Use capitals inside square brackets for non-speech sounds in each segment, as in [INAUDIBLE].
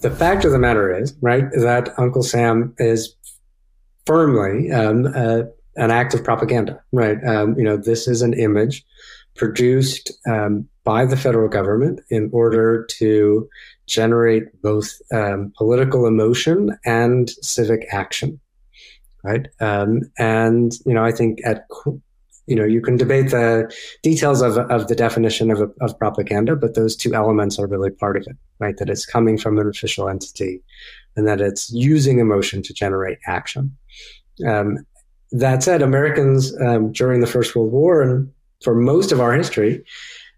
the fact of the matter is, right, that Uncle Sam is firmly um, uh, an act of propaganda, right? Um, you know, this is an image produced um, by the federal government in order to generate both um, political emotion and civic action, right? Um, and you know, I think at you know you can debate the details of, of the definition of, of propaganda, but those two elements are really part of it, right? That it's coming from an official entity, and that it's using emotion to generate action. Um, that said, Americans um, during the First World War and for most of our history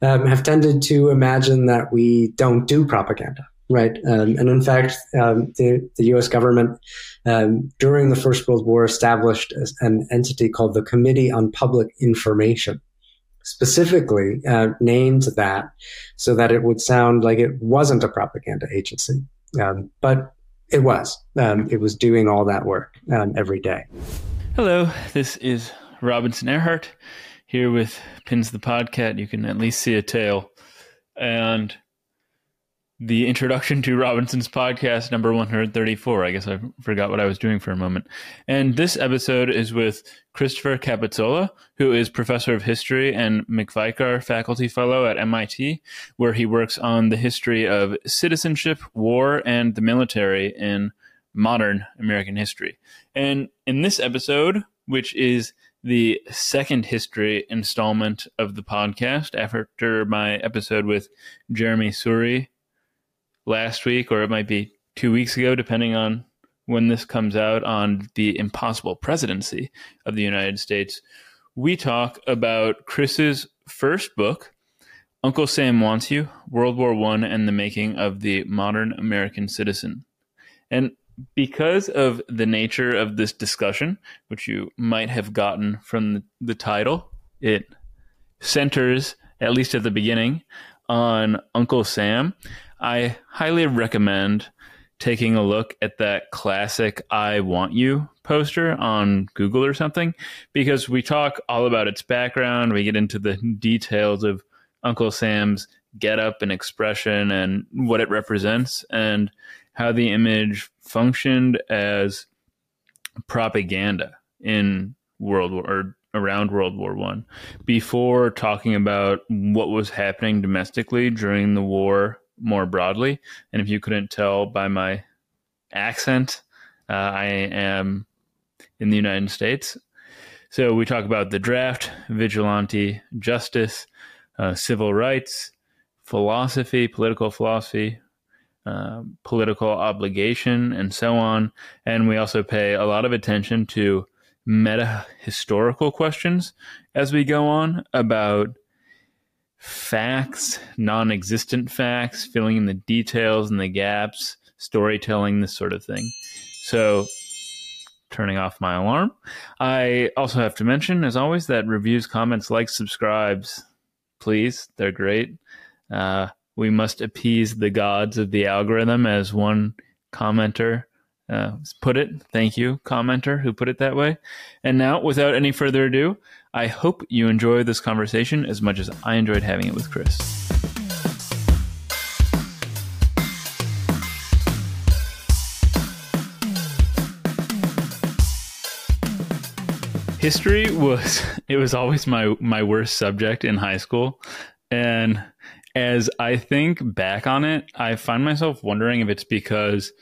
um, have tended to imagine that we don't do propaganda, right? Um, and in fact, um, the, the U.S. government um, during the First World War established an entity called the Committee on Public Information, specifically uh, named that so that it would sound like it wasn't a propaganda agency, um, but it was. Um, it was doing all that work every day. Hello, this is Robinson Erhardt here with Pins the Podcat. You can at least see a tail. And the introduction to Robinson's podcast, number 134. I guess I forgot what I was doing for a moment. And this episode is with Christopher Capozzola, who is professor of history and MacVicar faculty fellow at MIT, where he works on the history of citizenship, war, and the military in modern American history. And in this episode, which is the second history installment of the podcast after my episode with Jeremi Suri last week, or it might be two weeks ago, depending on when this comes out on the impossible presidency of the United States. We talk about Chris's first book, Uncle Sam Wants You World War I and the Making of the Modern American Citizen. And because of the nature of this discussion, which you might have gotten from the, the title, it centers, at least at the beginning, on Uncle Sam. I highly recommend taking a look at that classic I Want You poster on Google or something because we talk all about its background. We get into the details of Uncle Sam's get up and expression and what it represents. And how the image functioned as propaganda in World War or around World War One, before talking about what was happening domestically during the war more broadly. And if you couldn't tell by my accent, uh, I am in the United States. So we talk about the draft, vigilante justice, uh, civil rights, philosophy, political philosophy, um, political obligation, and so on. And we also pay a lot of attention to meta historical questions as we go on about facts, non existent facts, filling in the details and the gaps, storytelling, this sort of thing. So, turning off my alarm. I also have to mention, as always, that reviews, comments, likes, subscribes, please, they're great. Uh, we must appease the gods of the algorithm, as one commenter uh, put it. Thank you, commenter, who put it that way. And now, without any further ado, I hope you enjoy this conversation as much as I enjoyed having it with Chris. History was [LAUGHS] it was always my my worst subject in high school and as I think back on it, I find myself wondering if it's because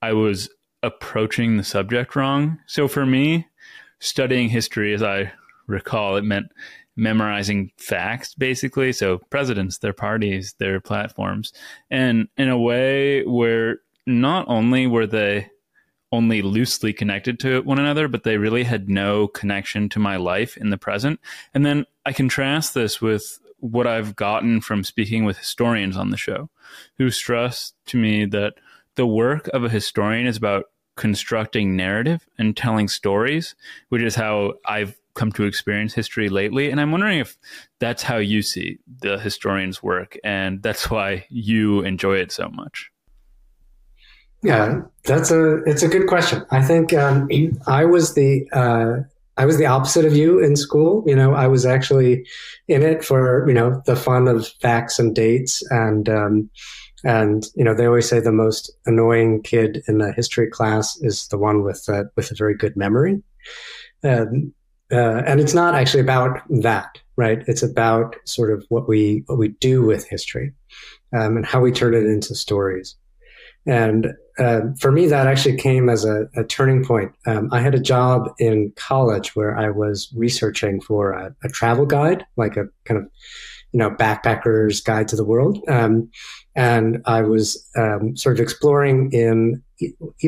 I was approaching the subject wrong. So for me, studying history, as I recall, it meant memorizing facts basically. So presidents, their parties, their platforms, and in a way where not only were they only loosely connected to one another, but they really had no connection to my life in the present. And then I contrast this with what I've gotten from speaking with historians on the show, who stress to me that the work of a historian is about constructing narrative and telling stories, which is how I've come to experience history lately. And I'm wondering if that's how you see the historian's work, and that's why you enjoy it so much. Yeah, that's a it's a good question. I think um, I was the uh, I was the opposite of you in school. You know, I was actually in it for, you know, the fun of facts and dates. And, um, And you know, they always say the most annoying kid in a history class is the one with a, with a very good memory. Um, uh, and it's not actually about that, right? It's about sort of what we what we do with history um, and how we turn it into stories. And uh, for me, that actually came as a, a turning point. Um, I had a job in college where I was researching for a, a, travel guide, like a kind of, you know, backpacker's guide to the world. Um, and I was um, sort of exploring in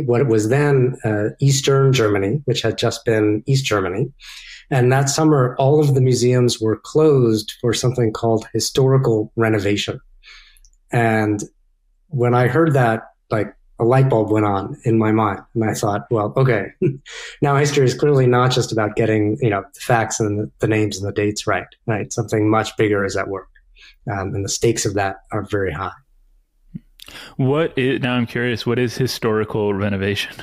what was then uh, Eastern Germany, which had just been East Germany. And that summer, all of the museums were closed for something called historical renovation. And when I heard that, like a light bulb went on in my mind. And I thought, well, okay, [LAUGHS] now history is clearly not just about getting, you know, the facts and the names and the dates right, right? Something much bigger is at work. Um, and the stakes of that are very high. What is, now I'm curious, what is historical renovation?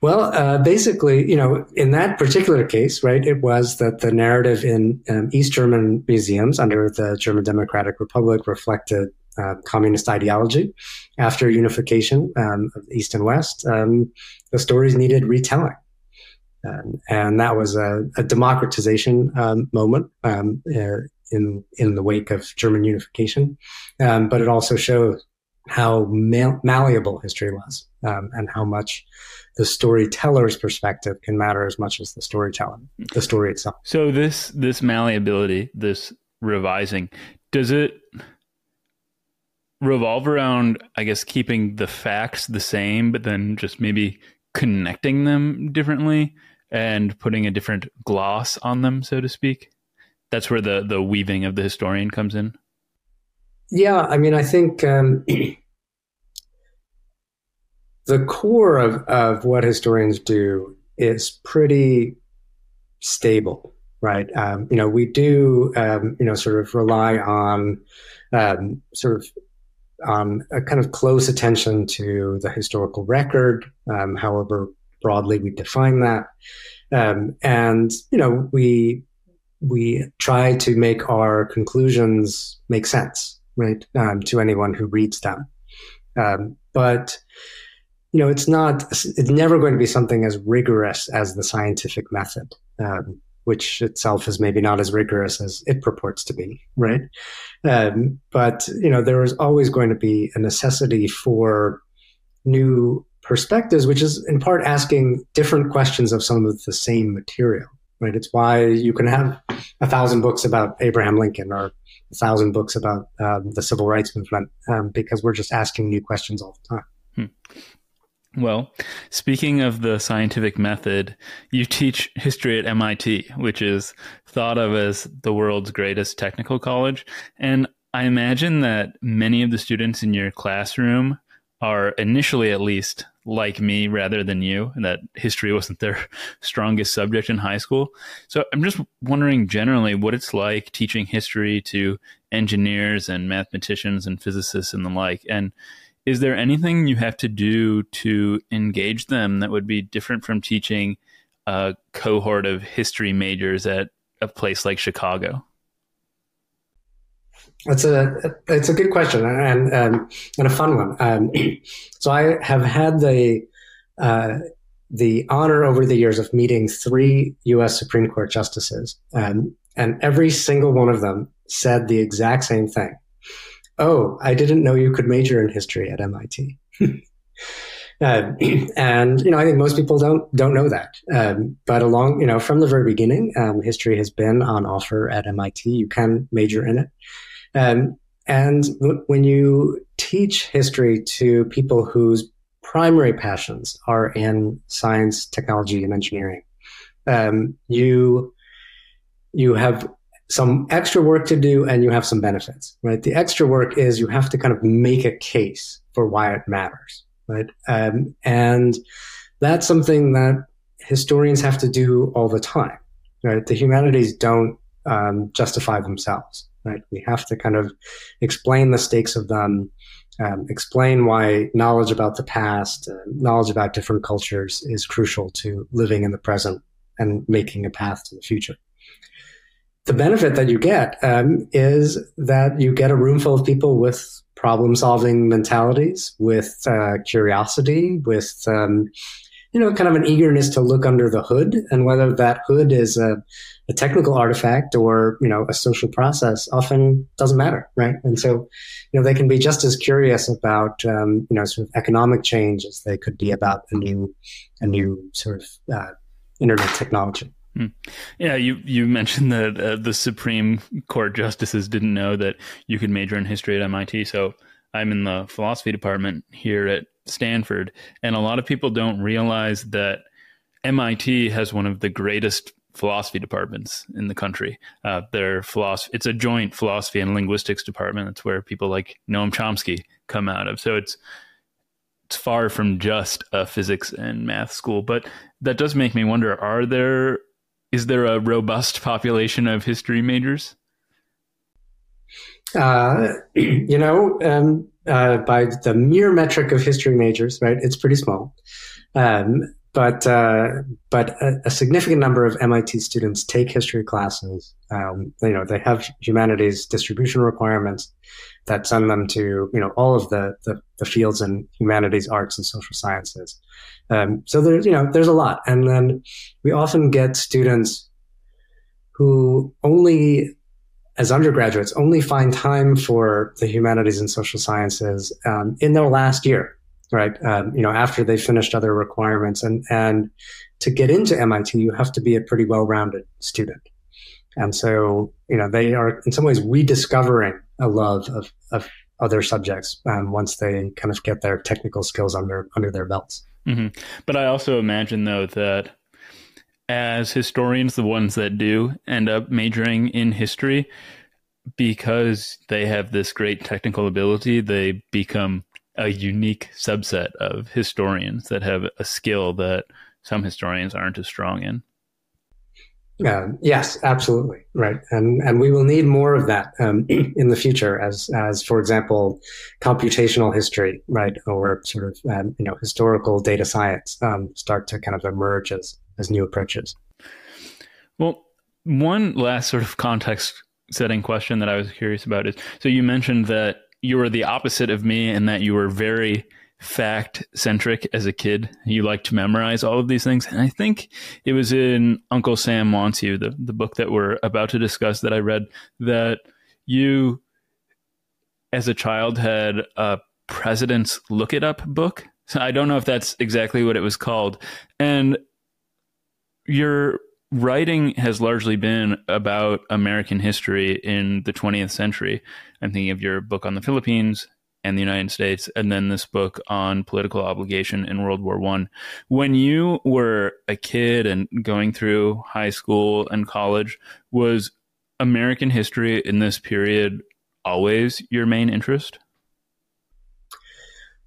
Well, uh, basically, you know, in that particular case, right, it was that the narrative in um, East German museums under the German Democratic Republic reflected uh, communist ideology. After unification um, of East and West, um, the stories needed retelling. Um, and that was a, a democratization um, moment uh, in in the wake of German unification, but it also shows how mal- malleable history was um, and how much the storyteller's perspective can matter as much as the storyteller, the story itself. So this this malleability, this revising, does it revolve around, I guess, keeping the facts the same, but then just maybe connecting them differently and putting a different gloss on them, so to speak. That's where the the weaving of the historian comes in. Yeah, I mean, I think um, [CLEARS THROAT] the core of of what historians do is pretty stable, right? Um, you know, we do, um, you know, sort of rely on um, sort of um, a kind of close attention to the historical record, um, however broadly we define that. And, you know, we, we try to make our conclusions make sense, right, um, to anyone who reads them. Um, but, you know, it's not, it's never going to be something as rigorous as the scientific method. Um, which itself is maybe not as rigorous as it purports to be, right? Um, but you know, there is always going to be a necessity for new perspectives, which is in part asking different questions of some of the same material, right? It's why you can have a thousand books about Abraham Lincoln or a thousand books about um, the civil rights movement um, because we're just asking new questions all the time. Hmm. Well, speaking of the scientific method, you teach history at MIT, which is thought of as the world's greatest technical college. And I imagine that many of the students in your classroom are initially, at least, like me rather than you, and that history [LAUGHS] wasn't their strongest subject in high school. So I'm just wondering generally what it's like teaching history to engineers and mathematicians and physicists and the like. And is there anything you have to do to engage them that would be different from teaching a cohort of history majors at a place like Chicago? That's a it's a good question and um, and a fun one. Um, [CLEARS THROAT] so I have had the uh, the honor over the years of meeting three U.S. Supreme Court justices, um, and every single one of them said the exact same thing oh, I didn't know you could major in history at MIT. [LAUGHS] Uh, [CLEARS THROAT] and you know, I think most people don't don't know that. Um, but along, you know, from the very beginning, um, history has been on offer at MIT. You can major in it. Um, and w- when you teach history to people whose primary passions are in science, technology, and engineering, um, you you have some extra work to do and you have some benefits, right? The extra work is you have to kind of make a case for why it matters, right? Um, and that's something that historians have to do all the time, right? The humanities don't um, justify themselves, right? We have to kind of explain the stakes of them, um, explain why knowledge about the past, uh, knowledge about different cultures is crucial to living in the present and making a path to the future the benefit that you get um, is that you get a room full of people with problem solving mentalities, with uh, curiosity, with um, you know, kind of an eagerness to look under the hood, and whether that hood is a, a technical artifact or you know a social process often doesn't matter, right? And so, you know, they can be just as curious about um, you know sort of economic change as they could be about a new a new sort of uh, internet technology. Hmm. Yeah, you you mentioned that uh, the Supreme Court justices didn't know that you could major in history at MIT. So I'm in the philosophy department here at Stanford, and a lot of people don't realize that MIT has one of the greatest philosophy departments in the country. Uh, their philosophy, it's a joint philosophy and linguistics department. That's where people like Noam Chomsky come out of. So it's it's far from just a physics and math school. But that does make me wonder: Are there is there a robust population of history majors? Uh, [CLEARS THROAT] you know, um, uh, by the mere metric of history majors, right, it's pretty small. Um, but uh, but a, a, significant number of MIT students take history classes. Um, you know, they have humanities distribution requirements that send them to you know all of the the, the fields in humanities, arts, and social sciences. Um, so there's you know there's a lot, and then we often get students who only as undergraduates only find time for the humanities and social sciences um, in their last year right? Um, you know after they finished other requirements. And and to get into mit you have to be a pretty well-rounded student. And so you know they are in some ways rediscovering a love of, of other subjects um, once they kind of get their technical skills under under their belts. Mm-hmm. but i also imagine though that as historians, the ones that do end up majoring in history, because they have this great technical ability, they become a unique subset of historians that have a skill that some historians aren't as strong in. Uh, yes, absolutely, right, and and we will need more of that um, [CLEARS THROAT] in the future, as as for example, computational history, right, or sort of um, you know historical data science um, start to kind of emerge as as new approaches. Well, one last sort of context setting question that I was curious about is so you mentioned that you were the opposite of me and that you were very fact centric as a kid. You like to memorize all of these things. And I think it was in Uncle Sam Wants You, the, the book that we're about to discuss that I read, that you, as a child, had a President's Look It Up book. So I don't know if that's exactly what it was called. And your writing has largely been about American history in the 20th century. I'm thinking of your book on the Philippines and the United States, and then this book on political obligation in World War One. When you were a kid and going through high school and college, was American history in this period always your main interest?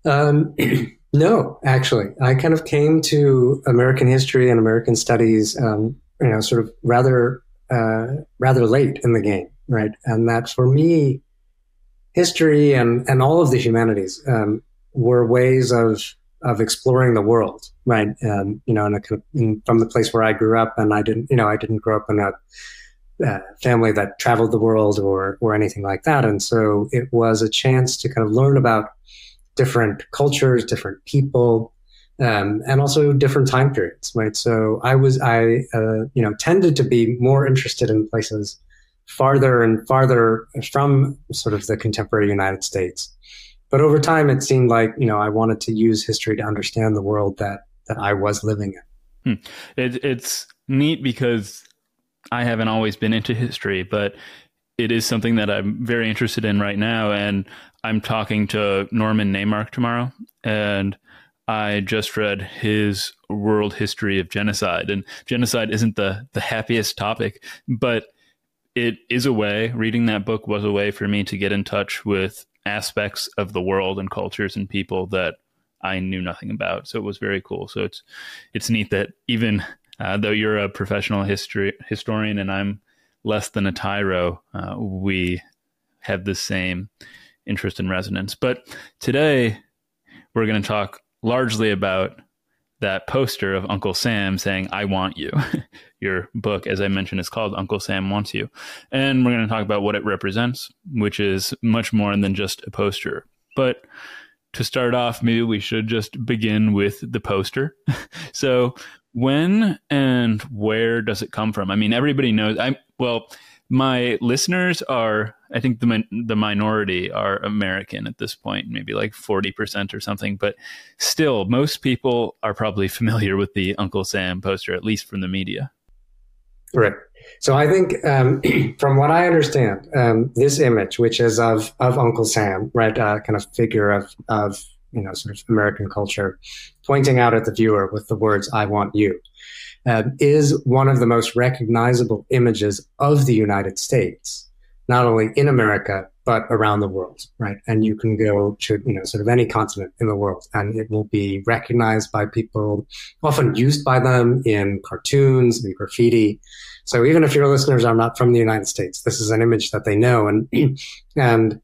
Um, [CLEARS THROAT] no, actually, I kind of came to American history and American studies um, you know, sort of rather uh, rather late in the game, right? And that for me, history and and all of the humanities um, were ways of of exploring the world, right? Um, you know, in a, in, from the place where I grew up, and I didn't, you know, I didn't grow up in a uh, family that traveled the world or or anything like that, and so it was a chance to kind of learn about different cultures, different people, um, and also different time periods, right? So I was, I, uh, you know, tended to be more interested in places farther and farther from sort of the contemporary United States. But over time, it seemed like, you know, I wanted to use history to understand the world that, that I was living in. Hmm. It, it's neat because I haven't always been into history, but it is something that I'm very interested in right now. And I'm talking to Norman Naimark tomorrow. And I just read his world history of genocide, and genocide isn't the the happiest topic, but it is a way. Reading that book was a way for me to get in touch with aspects of the world and cultures and people that I knew nothing about. So it was very cool. So it's it's neat that even uh, though you're a professional history historian and I'm less than a tyro, uh, we have the same interest and resonance. But today we're going to talk largely about that poster of Uncle Sam saying, I want you. [LAUGHS] Your book, as I mentioned, is called Uncle Sam Wants You. And we're going to talk about what it represents, which is much more than just a poster. But to start off, maybe we should just begin with the poster. [LAUGHS] so, when and where does it come from? I mean, everybody knows. I well, my listeners are i think the the minority are american at this point maybe like 40% or something but still most people are probably [LAUGHS] familiar with the uncle sam poster at least from the media. Right so i think um, [CLEARS THROAT] from what i understand um, this image which is of of uncle sam right uh, kind of figure of of you know sort of american culture pointing out at the viewer with the words i want you um, is one of the most recognizable images of the United States, not only in America, but around the world, right? And you can go to, you know, sort of any continent in the world and it will be recognized by people, often used by them in cartoons and graffiti. So even if your listeners are not from the United States, this is an image that they know and, [CLEARS THROAT] and,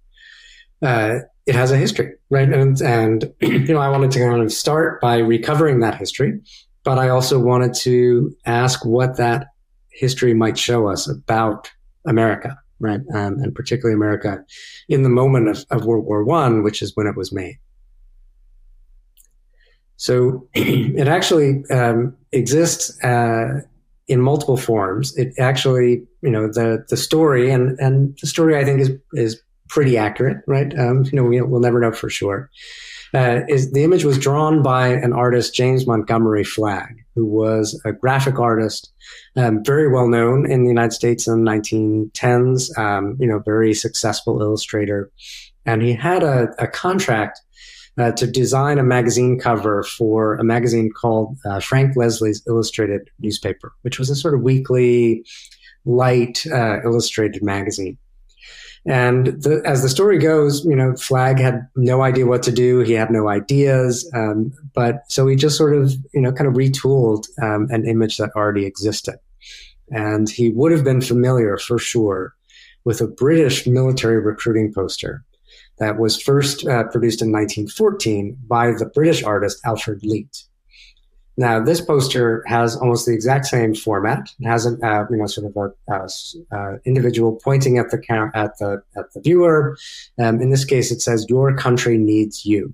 uh, it has a history, right? And, and, [CLEARS THROAT] you know, I wanted to kind of start by recovering that history but I also wanted to ask what that history might show us about America, right? Um, and particularly America in the moment of, of World War One, which is when it was made. So [CLEARS THROAT] it actually um, exists uh, in multiple forms. It actually, you know, the the story and and the story I think is is pretty accurate, right? Um, you know, we, we'll never know for sure uh, is the image was drawn by an artist, James Montgomery Flagg, who was a graphic artist, um, very well known in the United States in the 1910s. Um, you know, very successful illustrator, and he had a, a contract uh, to design a magazine cover for a magazine called uh, Frank Leslie's Illustrated Newspaper, which was a sort of weekly, light uh, illustrated magazine. And the, as the story goes, you know, Flagg had no idea what to do. He had no ideas. Um, but so he just sort of, you know, kind of retooled um, an image that already existed. And he would have been familiar for sure with a British military recruiting poster that was first uh, produced in 1914 by the British artist Alfred Leete. Now, this poster has almost the exact same format. It has an, uh, you know, sort of a, a, a, individual pointing at the cam- at the at the viewer. Um, in this case, it says "Your country needs you,"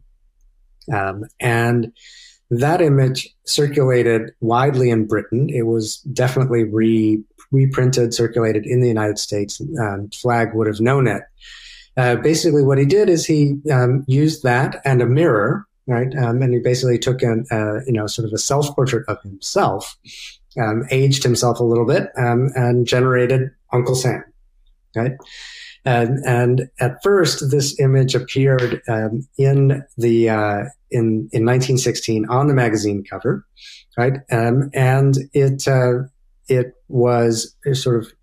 um, and that image circulated widely in Britain. It was definitely re reprinted, circulated in the United States. and Flagg would have known it. Uh, basically, what he did is he um, used that and a mirror right? Um, and he basically took an, uh, you know, sort of a self portrait of himself, um, aged himself a little bit, um, and generated Uncle Sam, right? And, and at first, this image appeared um, in the uh, in in 1916 on the magazine cover, right? Um, and it uh, it was sort of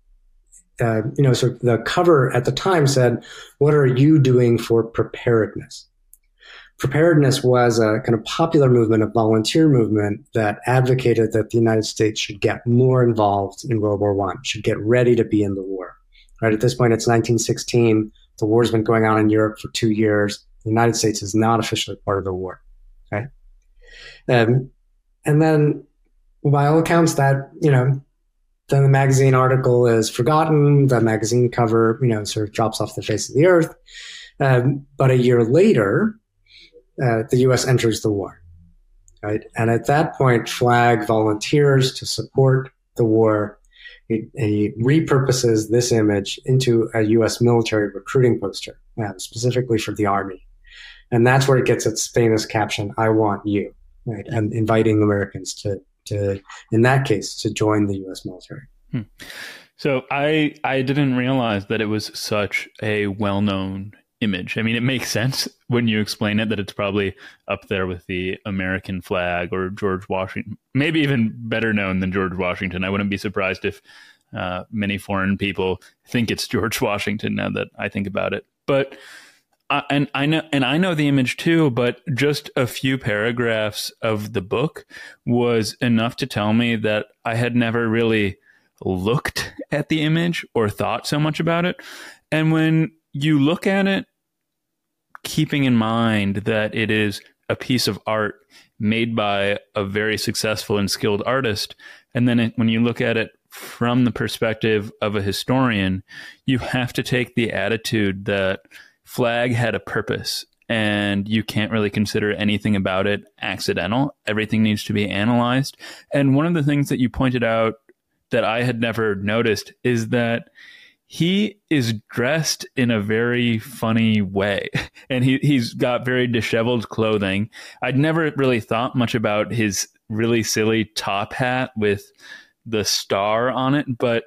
uh, you know, sort of the cover at the time said, "What are you doing for preparedness?" Preparedness was a kind of popular movement, a volunteer movement that advocated that the United States should get more involved in World War One, should get ready to be in the war. Right at this point, it's 1916. The war's been going on in Europe for two years. The United States is not officially part of the war. Okay, um, and then by all accounts, that you know, then the magazine article is forgotten. The magazine cover, you know, sort of drops off the face of the earth. Um, but a year later, uh, the U.S. enters the war, right? And at that point, Flagg volunteers to support the war. He, he repurposes this image into a U.S. military recruiting poster, uh, specifically for the Army, and that's where it gets its famous caption, "I want you," right? And inviting Americans to, to in that case, to join the U.S. military. Hmm. So I I didn't realize that it was such a well known image. I mean, it makes sense when you explain it that it's probably up there with the American flag or George Washington, maybe even better known than George Washington. I wouldn't be surprised if uh, many foreign people think it's George [LAUGHS] Washington now that I think about it. But uh, and I know and I know the image too, but just a few paragraphs of the book was enough to tell me that I had never really looked at the image or thought so much about it. And when you look at it keeping in mind that it is a piece of art made by a very successful and skilled artist. And then it, when you look at it from the perspective of a historian, you have to take the attitude that Flagg had a purpose and you can't really consider anything about it accidental. Everything needs to be analyzed. And one of the things that you pointed out that I had never noticed is that he is dressed in a very funny way [LAUGHS] and he, he's got very disheveled clothing. I'd never really thought much about his really silly top hat with the star on it, but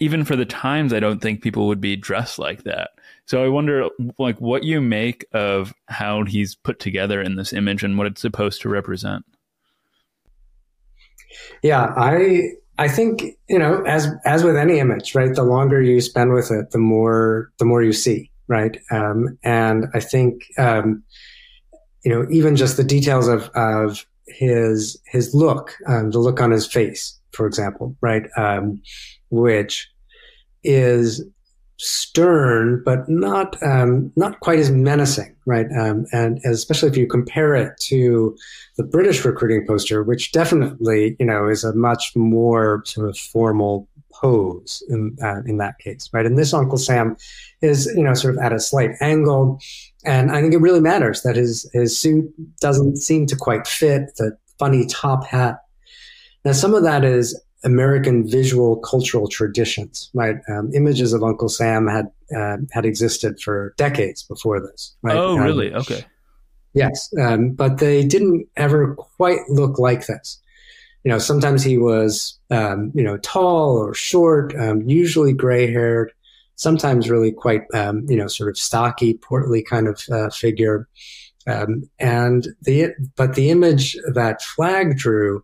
even for the times, I don't think people would be dressed like that. So I wonder, like, what you make of how he's put together in this image and what it's supposed to represent. Yeah, I I think you know, as as with any image, right? The longer you spend with it, the more the more you see, right? Um, and I think um, you know, even just the details of of his his look, um, the look on his face, for example, right? Um, which is stern, but not um, not quite as menacing, right? Um, and especially if you compare it to the British recruiting poster, which definitely you know is a much more sort of formal pose in uh, in that case, right? And this Uncle Sam is you know sort of at a slight angle, and I think it really matters that his his suit doesn't seem to quite fit the funny top hat. Now, some of that is American visual cultural traditions, right? Um, images of Uncle Sam had uh, had existed for decades before this. Right? Oh, um, really? Okay. Yes, um, but they didn't ever quite look like this. You know, sometimes he was, um, you know, tall or short, um, usually gray haired, sometimes really quite, um, you know, sort of stocky, portly kind of uh, figure. and the but the image that Flagg drew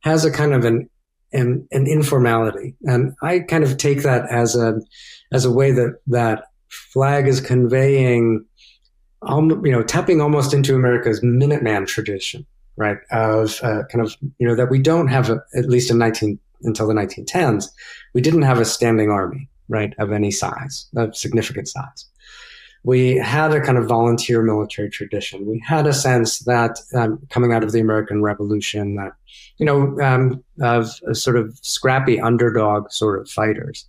has a kind of an and, and informality. And I kind of take that as a, as a way that, that Flagg is conveying, you know, tapping almost into America's Minuteman tradition, right? Of uh, kind of, you know, that we don't have, a, at least in 19, until the 1910s, we didn't have a standing army, right, of any size, of significant size we had a kind of volunteer military tradition. We had a sense that um, coming out of the American Revolution, that you know, um, of a sort of scrappy underdog sort of fighters,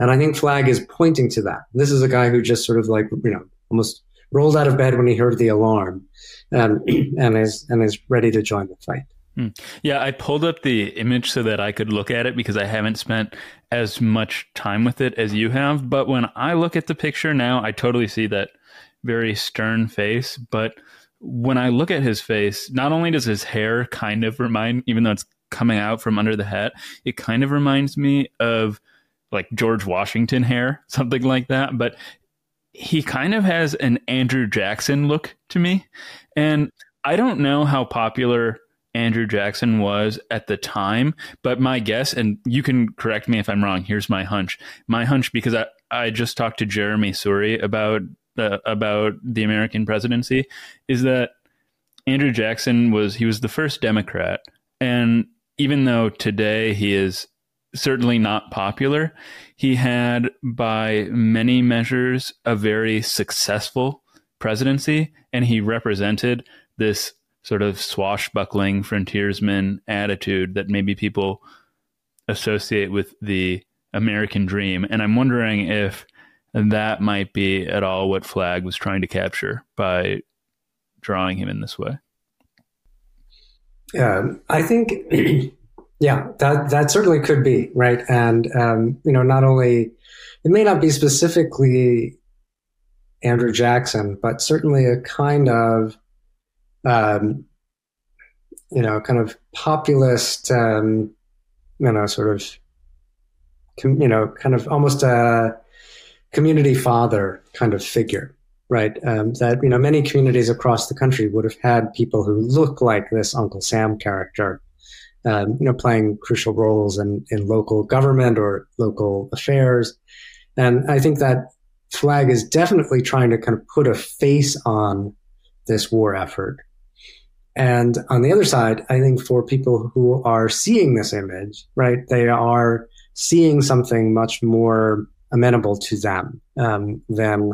and I think Flagg is pointing to that. This is a guy who just sort of like you know almost rolled out of bed when he heard the alarm, and [CLEARS THROAT] and is and is ready to join the fight. Hmm. Yeah, I pulled up the image so that I could look at it because I haven't spent as much time with it as you have. But when I look at the picture now, I totally see that very stern face. But when I look at his face, not only does his hair kind of remind, even though it's coming out from under the hat, it kind of reminds me of like George Washington hair, [LAUGHS] something like that. But he kind of has an Andrew Jackson look to me. And I don't know how popular Andrew Jackson was at the time. But my guess, and you can correct me if I'm wrong. Here's my hunch. My hunch, because I, I just talked to Jeremi Suri about the about the American presidency, is that Andrew Jackson was he was the first Democrat, and even though today he is certainly not popular, he had by many measures a very successful presidency, and he represented this sort of swashbuckling frontiersman attitude that maybe people associate with the American dream. And I'm wondering if that might be at all what Flagg was trying to capture by drawing him in this way. I think, [CLEARS THROAT] yeah, that that certainly could be right, and um, you know, not only it may not be specifically Andrew Jackson, but certainly a kind of um, you know, kind of populist, um, you know, sort of, you know, kind of almost a community father kind of figure, right? Um, that, you know, many communities across the country would have had people who look like this Uncle Sam character, um, you know, playing crucial roles in, in local government or local affairs. And I think that Flagg is definitely trying to kind of put a face on this war effort and on the other side, I think for people who are seeing this image, right, they are seeing something much more amenable to them um, than,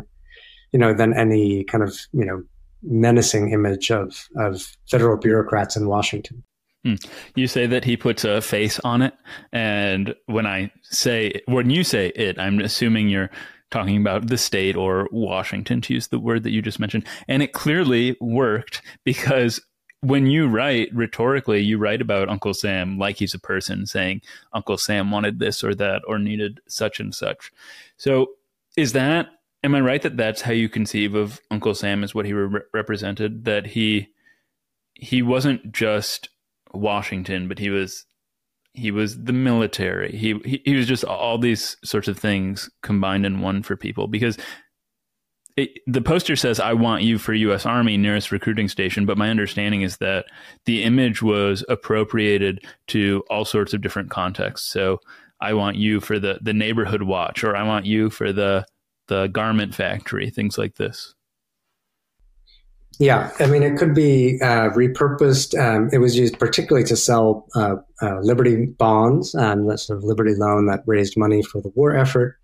you know, than any kind of, you know, menacing image of of federal bureaucrats in Washington. Hmm. You say that he puts a face on it, and when I say when you say it, I'm assuming you're talking about the state or Washington to use the word that you just mentioned, and it clearly worked because when you write rhetorically, you write about Uncle Sam like he's a person, saying Uncle Sam wanted this or that or needed such and such. So, is that am I right that that's how you conceive of Uncle Sam as what he re- represented? That he he wasn't just Washington, but he was he was the military. He, he he was just all these sorts of things combined in one for people because it, the poster says I want you for US Army nearest recruiting station, but my understanding is that the image was appropriated to all sorts of different contexts. So I want you for the the neighborhood watch or I want you for the the garment factory, things like this. Yeah, I mean, it could be uh, repurposed. Um, it was used particularly to sell uh, uh, Liberty bonds, um, that sort of Liberty loan that raised money for the war effort,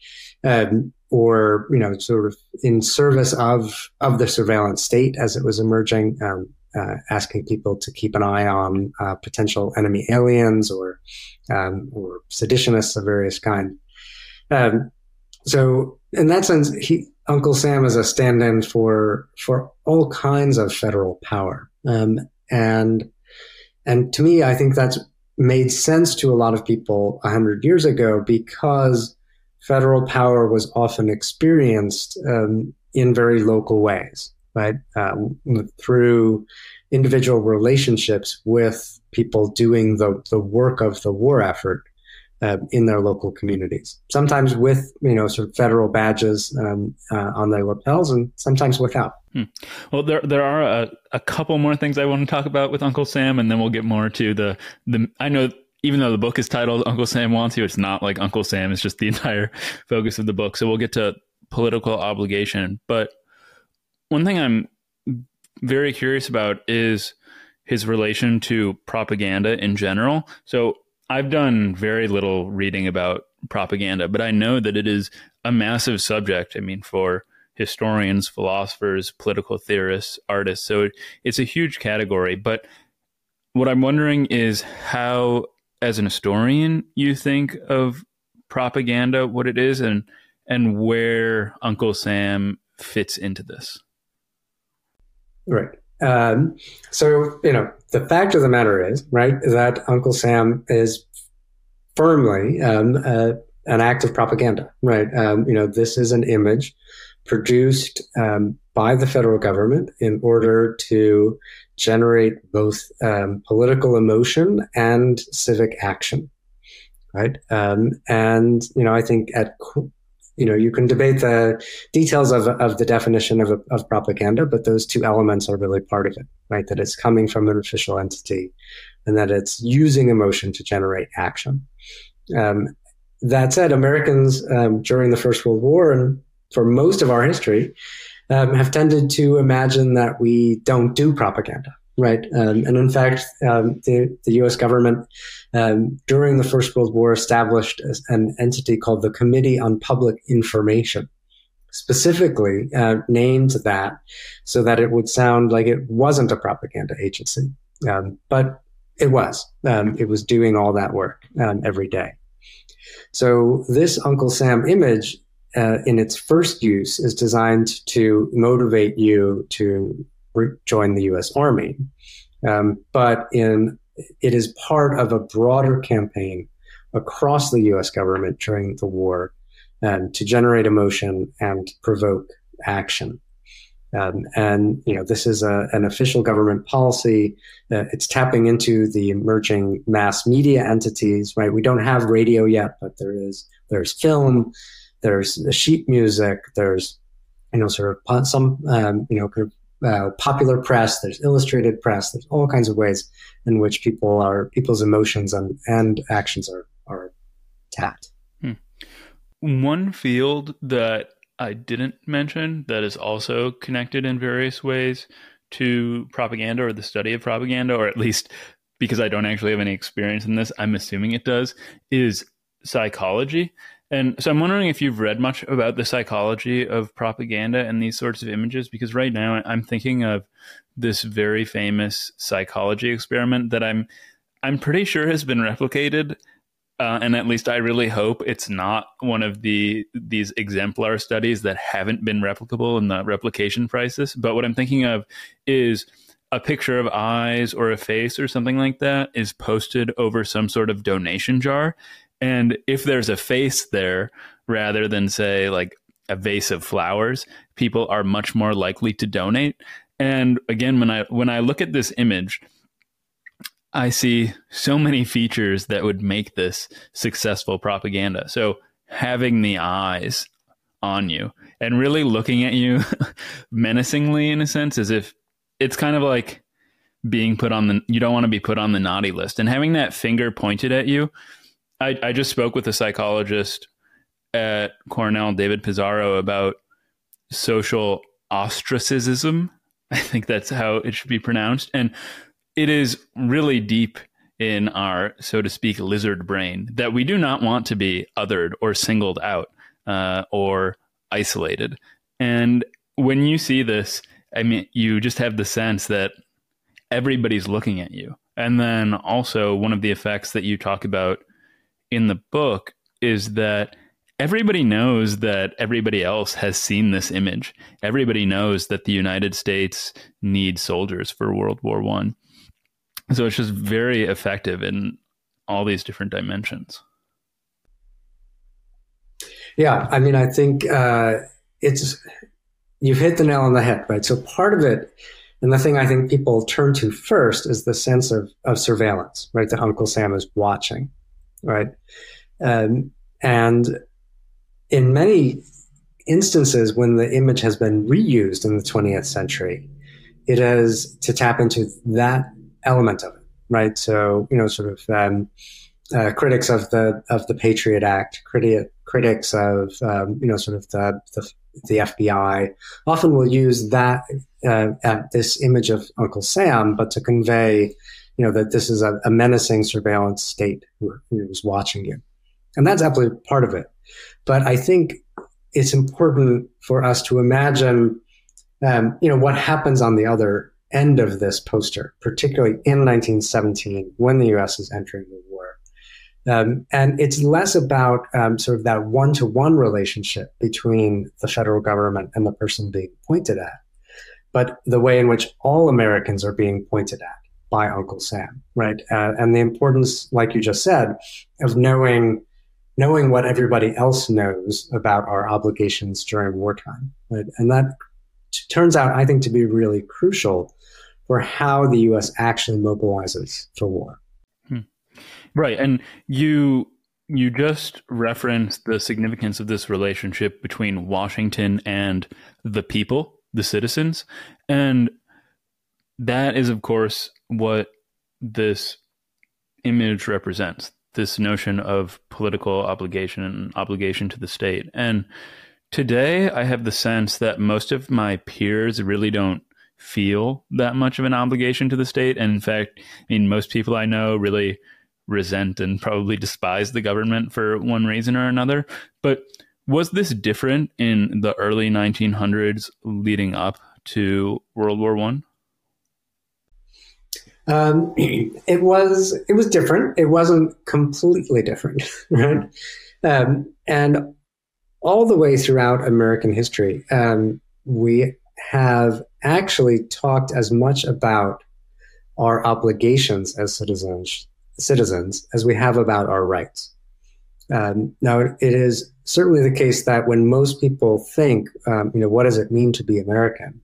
um, or you know, sort of in service of of the surveillance state as it was emerging, um, uh, asking people to keep an eye on uh, potential enemy aliens or um, or seditionists of various kind. Um, so, in that sense, he Uncle Sam is a stand-in for for all kinds of federal power, um, and and to me, I think that's made sense to a lot of people a hundred years ago because federal power was often experienced um, in very local ways, right? Um, through individual relationships with people doing the, the work of the war effort uh, in their local communities. Sometimes with you know sort of federal badges um, uh, on their lapels, and sometimes without. Hmm. Well, there there are a, a couple more things I want to talk about with Uncle Sam, and then we'll get more to the the. I know even though the book is titled Uncle Sam Wants You, it's not like Uncle Sam. It's just the [LAUGHS] entire focus of the book. So we'll get to political obligation. But one thing I'm very curious about is his relation to propaganda in general. So I've done very little reading about propaganda, but I know that it is a massive subject. I mean, for historians, philosophers, political theorists, artists. So it's a huge category. But what I'm wondering is how, as an historian, you think of propaganda, what it is, and and where Uncle Sam fits into this. Right. Um, so, you know, the fact of the matter is, right, that Uncle Sam is firmly um, uh, an act of propaganda, right? Um, you know, this is an image produced um, by the federal government in order to generate both um, political emotion and civic action, right? Um, and, you know, I think at you know, you can debate the details of, of the definition of, of propaganda, but those two elements are really part of it, right? That it's coming from an official entity and that it's using emotion to generate action. Um, that said, Americans um, during the First World War and for most of our history um, have tended to imagine that we don't do propaganda, right? Um, and in fact, um, the, the U.S. government um, during the First World War established an entity called the Committee on Public Information, specifically uh, named that so that it would sound like it wasn't a propaganda agency. Um, but it was. Um, it was doing all that work every day. So this Uncle Sam image, uh, in its first use, is designed to motivate you to re- join the U.S. Army. Um, but in it is part of a broader campaign across the U.S. government during the war um, to generate emotion and provoke action. Um, and you know this is a, an official government policy. Uh, it's tapping into the emerging mass media entities. Right, we don't have radio yet, but there is there's film, there's sheet music, there's you know sort of some um, you know uh, popular press, there's illustrated press, there's all kinds of ways in which people are people's emotions and, and actions are are tapped. Hmm. One field that I didn't mention that is also connected in various ways to propaganda or the study of propaganda, or at least because I don't actually have any experience in this, I'm assuming it does, is psychology. And so I'm wondering if you've read much about the psychology of propaganda and these sorts of images, because right now I'm thinking of this very famous psychology experiment that I'm I'm pretty sure has been replicated. Uh, and at least I really hope it's not one of the these exemplar studies that haven't been replicable in the replication crisis. But what I'm thinking of is a picture of eyes or a face or something like that is posted over some sort of donation jar. And if there's a face there, rather than say like a vase of flowers, people are much more likely to donate. And again, when I when I look at this image, I see so many features that would make this successful propaganda. So having the eyes on you and really looking at you [LAUGHS] menacingly in a sense as if it's kind of like being put on the you don't want to be put on the naughty list and having that finger pointed at you i, I just spoke with a psychologist at cornell david pizarro about social ostracism. [LAUGHS] I think that's how it should be pronounced. And it is really deep in our so to speak lizard brain that we do not want to be othered or singled out uh, or isolated. And when you see this I mean, you just have the sense that everybody's looking at you. And then also, one of the effects that you talk about in the book is that everybody knows that everybody else has seen this image. Everybody knows that the United States needs soldiers for World War One. So it's just very effective in all these different dimensions. Yeah, I mean, I think uh, it's you've hit the nail on the head, right? So part of it, and the thing I think people turn to first is the sense of, of surveillance, right? That Uncle Sam is watching, right? Um, and in many instances, when the image has been reused in the 20th century, it is to tap into that element of it, right? So, you know, sort of um, uh, critics of the of the Patriot Act, criti- critics of um, you know, sort of the, the the FBI often will use that uh, this image of Uncle Sam, but to convey, you know, that this is a, a menacing surveillance state who, who is watching you, and that's absolutely part of it. But I think it's important for us to imagine, um, you know, what happens on the other end of this poster, particularly in 1917 when the U.S. is entering the war. Um, and it's less about um, sort of that one to one relationship between the federal government and the person being pointed at, but the way in which all Americans are being pointed at by Uncle Sam, right? Uh, and the importance, like you just said, of knowing knowing what everybody else knows about our obligations during wartime, right? And that t- turns out, I think, to be really crucial for how the U.S. actually mobilizes for war. Right. And you you just referenced the significance of this relationship between Washington and the people, the citizens. And that is of course what this image represents. This notion of political obligation and obligation to the state. And today I have the sense that most of my peers really don't feel that much of an obligation to the state. And in fact, I mean, most people I know really resent and probably despise the government for one reason or another. But was this different in the early 1900s leading up to World War One? Um, [CLEARS THROAT] it was it was different. It wasn't completely different, [LAUGHS] right? Um, and all the way throughout American history, um, we have actually talked as much about our obligations as citizens citizens as we have about our rights. Um, now, it is certainly the case that when most people think, um, you know, what does it mean to be American,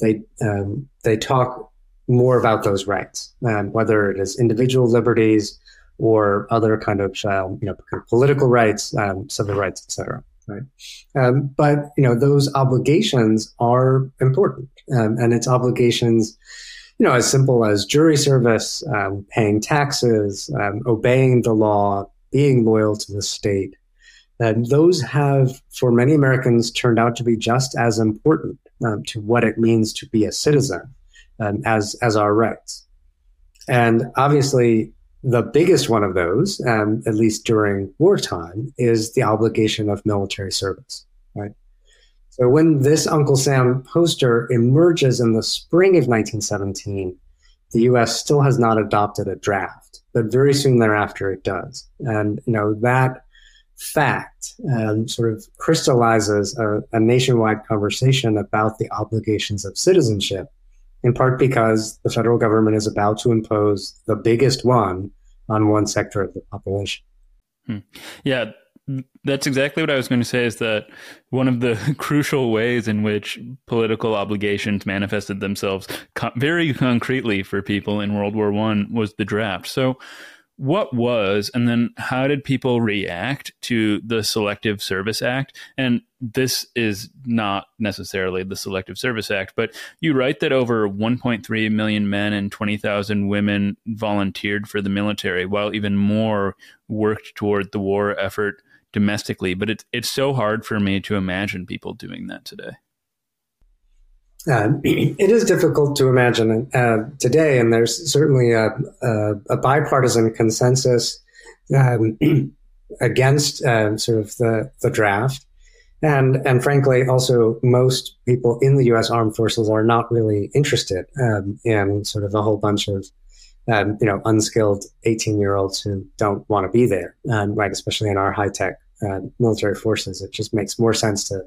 they um, they talk more about those rights, um, whether it is individual liberties or other kind of um, you know political rights, um, civil rights, etc. Right, but you know those obligations are important, and it's obligations you know, as simple as jury service, um, paying taxes, um, obeying the law, being loyal to the state. And those have, for many Americans, turned out to be just as important um, to what it means to be a citizen um, as, as our rights. And obviously, the biggest one of those, um, at least during wartime, is the obligation of military service, right? So when this Uncle Sam poster emerges in the spring of 1917, the U.S. still has not adopted a draft, but very soon thereafter it does. And you know that fact um, sort of crystallizes a, a nationwide conversation about the obligations of citizenship, in part because the federal government is about to impose the biggest one on one sector of the population. Hmm. Yeah, that's exactly what I was going to say is that one of the [LAUGHS] crucial ways in which political obligations manifested themselves very concretely for people in World War One was the draft. So what was and then how did people react to the Selective Service Act? And this is not necessarily the Selective Service Act, but you write that over 1.3 million men and 20,000 women volunteered for the military, while even more worked toward the war effort domestically. But it's it's so hard for me to imagine people doing that today. Uh, [CLEARS THROAT] it is difficult to imagine uh, today, and there's certainly a, a, a bipartisan consensus um, [CLEARS THROAT] against uh, sort of the, the draft. And, and frankly, also most people in the U.S. Armed Forces are not really interested um, in sort of a whole bunch of um, you know unskilled 18 year olds who don't want to be there, um, right? Especially in our high tech uh, military forces, it just makes more sense to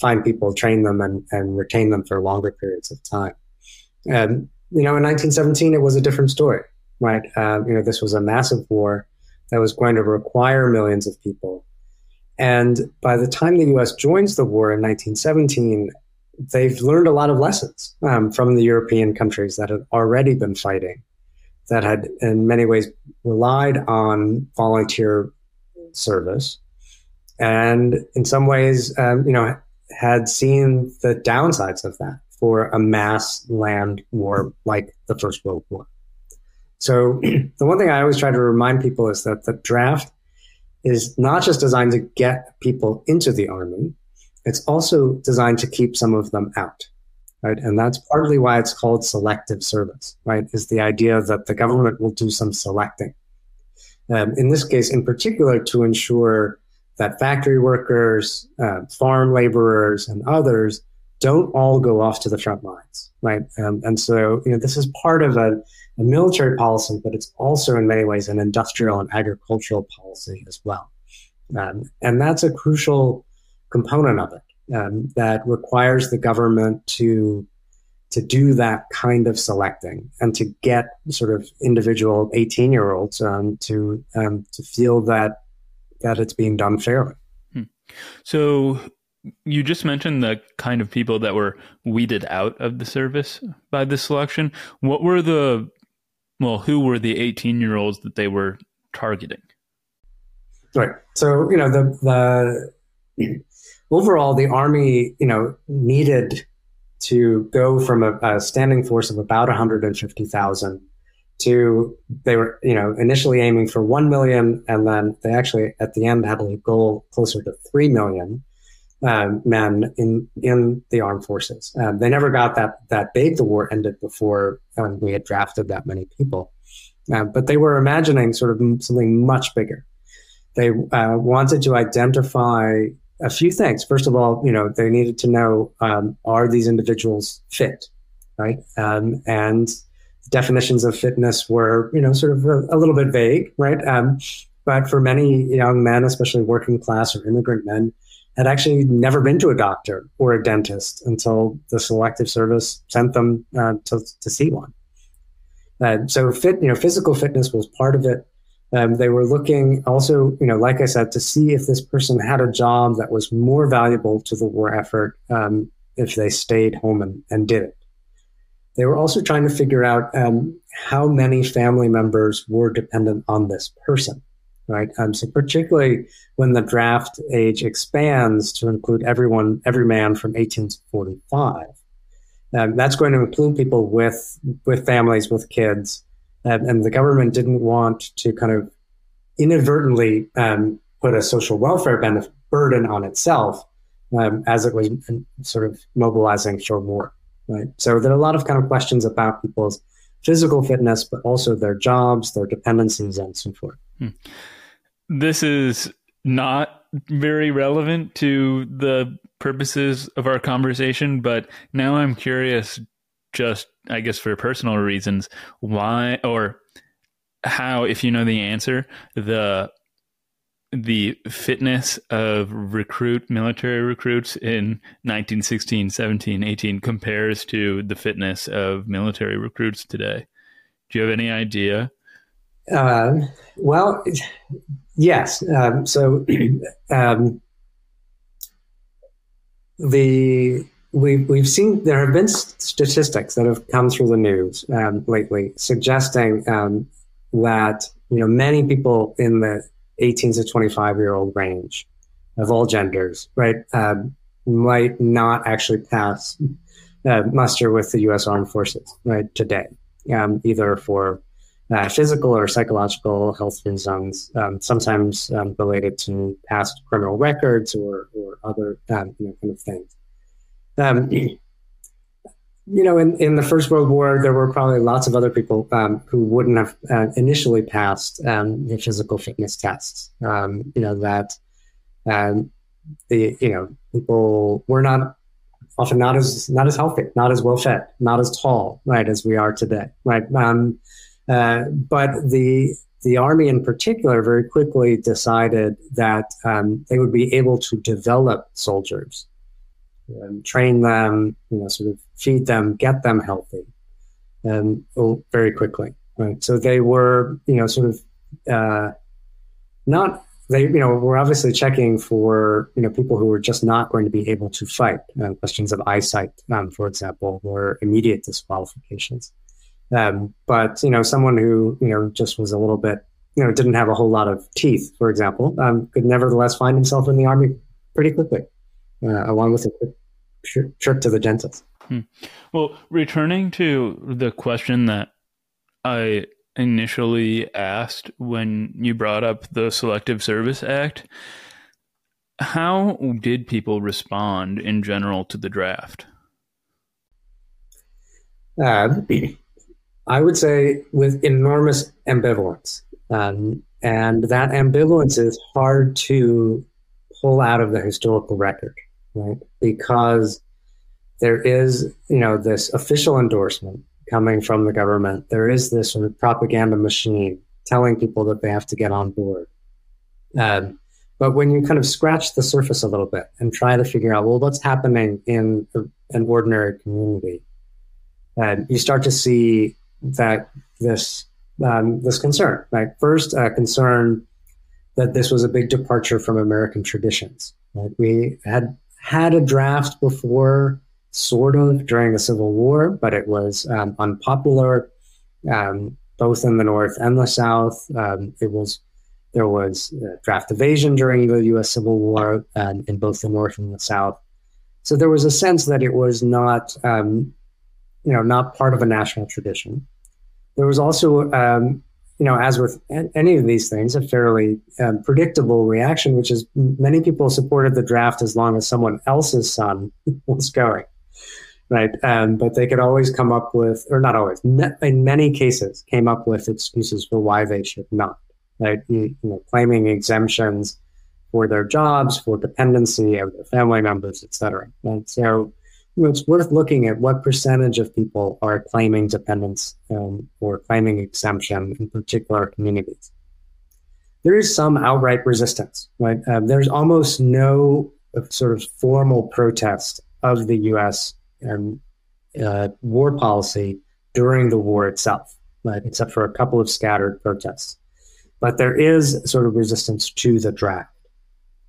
find people, train them, and, and retain them for longer periods of time. And, you know, in 1917, it was a different story, right? Uh, you know, this was a massive war that was going to require millions of people. And by the time the US joins the war in 1917, they've learned a lot of lessons um, from the European countries that had already been fighting, that had in many ways relied on volunteer service. And in some ways, um, you know, had seen the downsides of that for a mass land war like the First World War. So [CLEARS THROAT] the one thing I always try to remind people is that the draft is not just designed to get people into the army, it's also designed to keep some of them out. Right. And that's partly why it's called selective service, right? Is the idea that the government will do some selecting. Um, in this case, in particular, to ensure that factory workers, uh, farm laborers, and others don't all go off to the front lines, right? Um, and so, you know, this is part of a, a, military policy, but it's also in many ways an industrial and agricultural policy as well. Um, and that's a crucial component of it um, that requires the government to to do that kind of selecting and to get sort of individual 18 year olds um, to um, to feel that that it's being done fairly. Hmm. So you just mentioned the kind of people that were weeded out of the service by this selection. What were the well, who were the 18 year olds that they were targeting? Right. So, you know, the the overall the army, you know, needed to go from a, a standing force of about 150,000 to they were you know initially aiming for 1 million and then they actually at the end had a goal closer to 3 million um, men in in the armed forces. Um, they never got that that big. The war ended before um, we had drafted that many people. Uh, but they were imagining sort of something much bigger. They uh, wanted to identify a few things. First of all you know they needed to know um, are these individuals fit right? Um, and definitions of fitness were, you know, sort of a, a little bit vague, right? Um, but for many young men, especially working class or immigrant men, had actually never been to a doctor or a dentist until the selective service sent them uh, to, to see one. Uh, so fit, you know, physical fitness was part of it. Um, they were looking also, you know, like I said, to see if this person had a job that was more valuable to the war effort um, if they stayed home and, and did it. They were also trying to figure out um, how many family members were dependent on this person, right? Um, so particularly when the draft age expands to include everyone, every man from 18 to 45, um, that's going to include people with with families with kids, um, and the government didn't want to kind of inadvertently um, put a social welfare benefit burden on itself um, as it was sort of mobilizing for more right? So there are a lot of kind of questions about people's physical fitness, but also their jobs, their dependencies, and so forth. Hmm. This is not very relevant to the purposes of our conversation, but now I'm curious, just I guess for personal reasons, why or how, if you know the answer, the the fitness of recruit military recruits in 1916 17 18 compares to the fitness of military recruits today. Do you have any idea? Uh, well yes um, so [CLEARS THROAT] um, the we've, we've seen there have been statistics that have come through the news um, lately suggesting um, that you know many people in the 18 to 25 year old range of all genders, right, um, might not actually pass uh, muster with the U.S. Armed Forces, right, today, um, either for uh, physical or psychological health reasons, um, sometimes um, related to past criminal records or, or other um, you know, kind of things. You know, in, in the First World War, there were probably lots of other people um, who wouldn't have uh, initially passed um, the physical fitness tests. Um, you know that um, the you know people were not often not as not as healthy, not as well fed, not as tall, right, as we are today, right. Um, uh, but the the army in particular very quickly decided that um, they would be able to develop soldiers um, train them, you know, sort of feed them, get them healthy, um, very quickly. Right. So they were, you know, sort of uh, not they, you know, were obviously checking for, you know, people who were just not going to be able to fight. Uh, questions of eyesight, um, for example, were immediate disqualifications. Um, but you know, someone who you know just was a little bit, you know, didn't have a whole lot of teeth, for example, um, could nevertheless find himself in the army pretty quickly uh, along with a trip to the dentist. Hmm. Well, returning to the question that I initially asked when you brought up the Selective Service Act, how did people respond in general to the draft? Uh, I would say with enormous ambivalence. Um, and that ambivalence is hard to pull out of the historical record right? Because there is, you know, this official endorsement coming from the government. There is this sort of propaganda machine telling people that they have to get on board. Um, but when you kind of scratch the surface a little bit and try to figure out, well, what's happening in an ordinary community, um, you start to see that this um, this concern, right? First, a concern that this was a big departure from American traditions. Right? We had had a draft before, sort of during the Civil War, but it was um, unpopular, um, both in the North and the South. Um, it was there was draft evasion during the U.S. Civil War um, in both the North and the South. So there was a sense that it was not, um, you know, not part of a national tradition. There was also um, you know, as with any of these things, a fairly um, predictable reaction, which is many people supported the draft as long as someone else's son [LAUGHS] was going, right? Um, but they could always come up with, or not always, in many cases, came up with excuses for why they should not, right? You, you know, claiming exemptions for their jobs, for dependency of their family members, et cetera. And so it's worth looking at what percentage of people are claiming dependence um, or claiming exemption in particular communities. There is some outright resistance, right? Um, there's almost no uh, sort of formal protest of the U.S. Um, uh, war policy during the war itself, right? Except for a couple of scattered protests. But there is sort of resistance to the draft,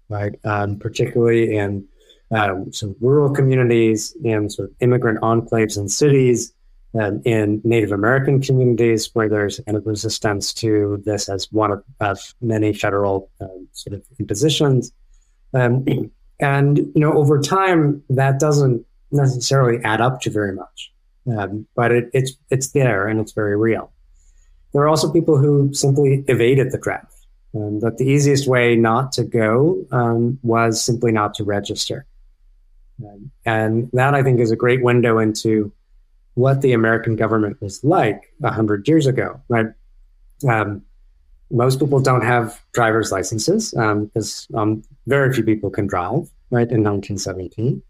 right? Um, particularly in um, some rural communities, and sort of immigrant enclaves and cities, um, in Native American communities where there's kind of resistance to this as one of, of many federal um, sort of impositions. Um, [CLEARS THROAT] and, you know, over time, that doesn't necessarily add up to very much, um, but it, it's, it's there and it's very real. There are also people who simply evaded the draft. Um, that the easiest way not to go um, was simply not to register. Um, and that I think is a great window into what the American government was like hundred years ago, right? Um, most people don't have driver's licenses because um, um, very few people can drive, right? In 1917,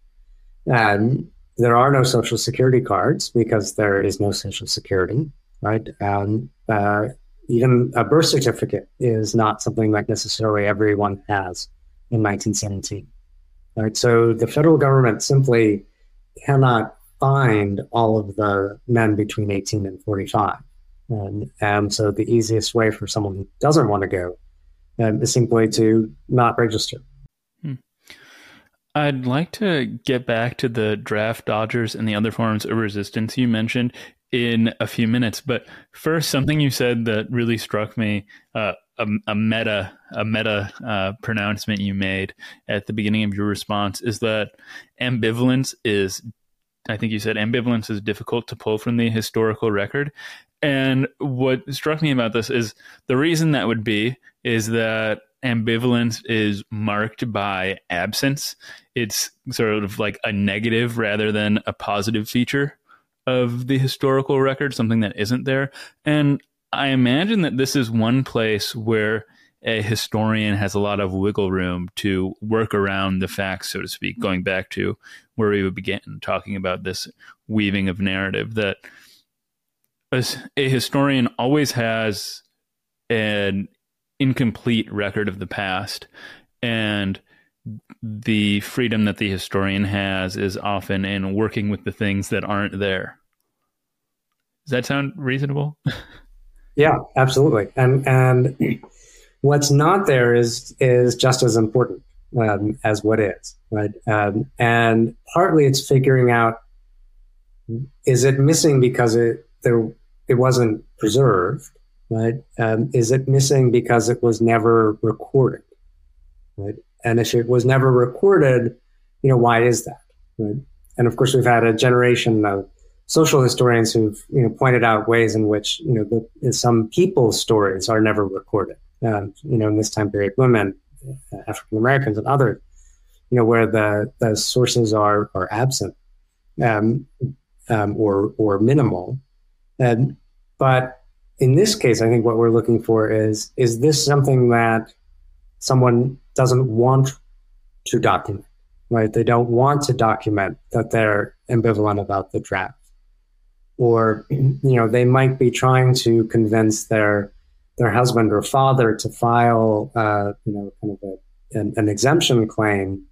and there are no social security cards because there is no social security, right? And uh, even a birth certificate is not something that necessarily everyone has in 1917. Right. So the federal government simply cannot find all of the men between 18 and 45. And, and so the easiest way for someone who doesn't want to go um, is simply to not register. Hmm. I'd like to get back to the draft dodgers and the other forms of resistance you mentioned in a few minutes. But first, something you said that really struck me uh, a, a, meta a meta uh, pronouncement you made at the beginning of your response is that ambivalence is I think you said ambivalence is difficult to pull from the historical record. And what struck me about this is the reason that would be is that ambivalence is marked by absence. It's sort of like a negative rather than a positive feature of the historical record, something that isn't there. And I imagine that this is one place where a historian has a lot of wiggle room to work around the facts, so to speak, mm-hmm. going back to where we began talking about this weaving of narrative that a historian always has an incomplete record of the past and the freedom that the historian has is often in working with the things that aren't there. Does that sound reasonable? [LAUGHS] yeah, absolutely. And and what's not there is is just as important um, as what is, right? Um, and partly it's figuring out is it missing because it there it wasn't preserved, right? Um, is it missing because it was never recorded, right? And if it was never recorded, you know, why is that? Right? And of course, we've had a generation of social historians who've you know pointed out ways in which you know the, some people's stories are never recorded. Um, you know, in this time period, women, uh, African Americans, and others, you know, where the the sources are are absent um, um, or or minimal. And but in this case, I think what we're looking for is is this something that someone doesn't want to document, right? They don't want to document that they're ambivalent about the draft. Or, you know, they might be trying to convince their their husband or father to file, uh, you know, kind of a, an, an exemption claim.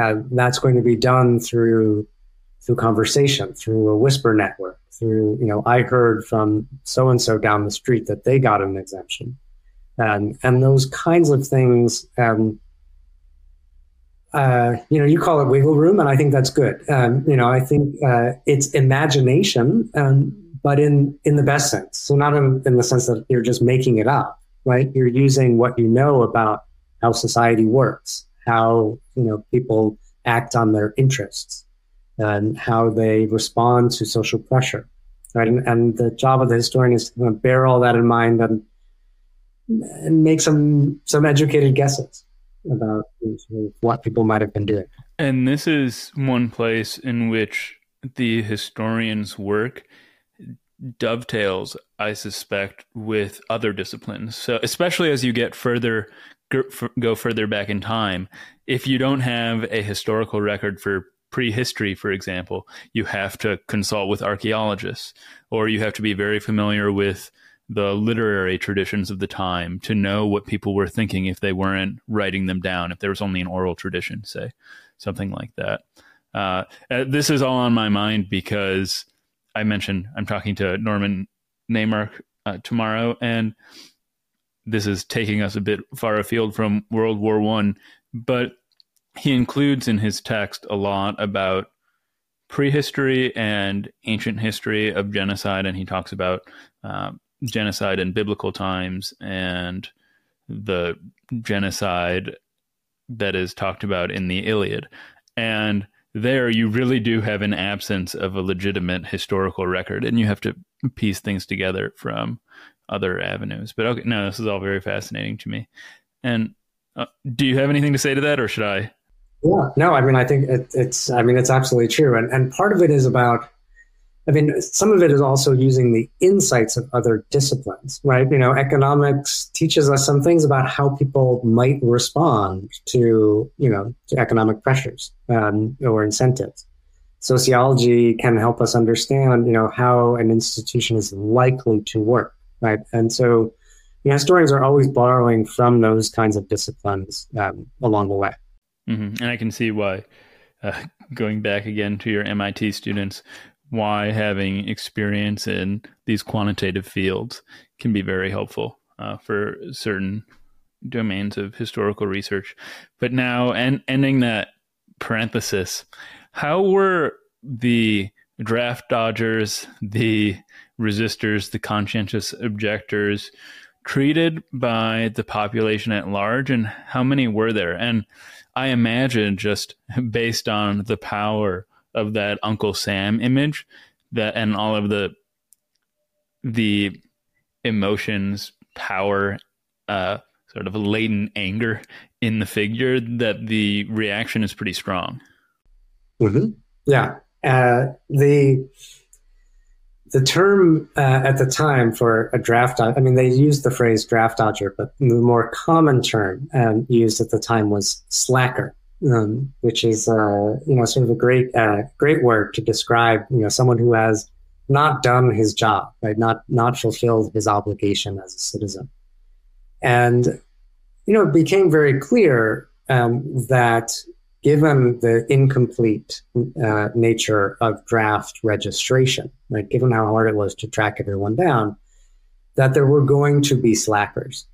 Uh, that's going to be done through through conversation, through a whisper network, through you know, I heard from so and so down the street that they got an exemption and and those kinds of things. Um, uh, you know, you call it wiggle room, and I think that's good. Um, you know, I think uh, it's imagination, um, but in in the best sense. So not in, in the sense that you're just making it up, right? You're using what you know about how society works, how you know people act on their interests, and how they respond to social pressure, right? And, and the job of the historian is to bear all that in mind and and make some some educated guesses about what people might have been doing. And this is one place in which the historian's work dovetails, I suspect, with other disciplines. So, especially as you get further, go further back in time, if you don't have a historical record for prehistory, for example, you have to consult with archaeologists, or you have to be very familiar with the literary traditions of the time to know what people were thinking if they weren't writing them down, if there was only an oral tradition, say, something like that. Uh, uh, this is all on my mind because I mentioned I'm talking to Norman Naimark uh, tomorrow, and this is taking us a bit far afield from World War One, but he includes in his text a lot about prehistory and ancient history of genocide, and he talks about um, genocide in biblical times and the genocide that is talked about in the Iliad. And there you really do have an absence of a legitimate historical record and you have to piece things together from other avenues. But okay, no, this is all very fascinating to me. And uh, do you have anything to say to that or should I? Yeah, no, I mean, I think it, it's, I mean, it's absolutely true. And, and part of it is about I mean, some of it is also using the insights of other disciplines, right? You know, economics teaches us some things about how people might respond to, you know, to economic pressures um, or incentives. Sociology can help us understand, you know, how an institution is likely to work, right? And so, you know, historians are always borrowing from those kinds of disciplines um, along the way. Mm-hmm. And I can see why, uh, going back again to your MIT students, why having experience in these quantitative fields can be very helpful uh, for certain domains of historical research. But now, and ending that parenthesis, how were the draft dodgers, the resistors, the conscientious objectors treated by the population at large, and how many were there? And I imagine just [LAUGHS] based on the power of that Uncle Sam image that and all of the the emotions, power, uh, sort of latent anger in the figure that the reaction is pretty strong. Mm-hmm. Yeah. Uh, the the term uh, at the time for a draft, I mean, they used the phrase draft dodger, but the more common term um, used at the time was slacker um, which is uh, you know sort of a great uh, great word to describe you know someone who has not done his job, right? Not not fulfilled his obligation as a citizen, and you know it became very clear um, that given the incomplete uh, nature of draft registration, right? Given how hard it was to track everyone down, that there were going to be slackers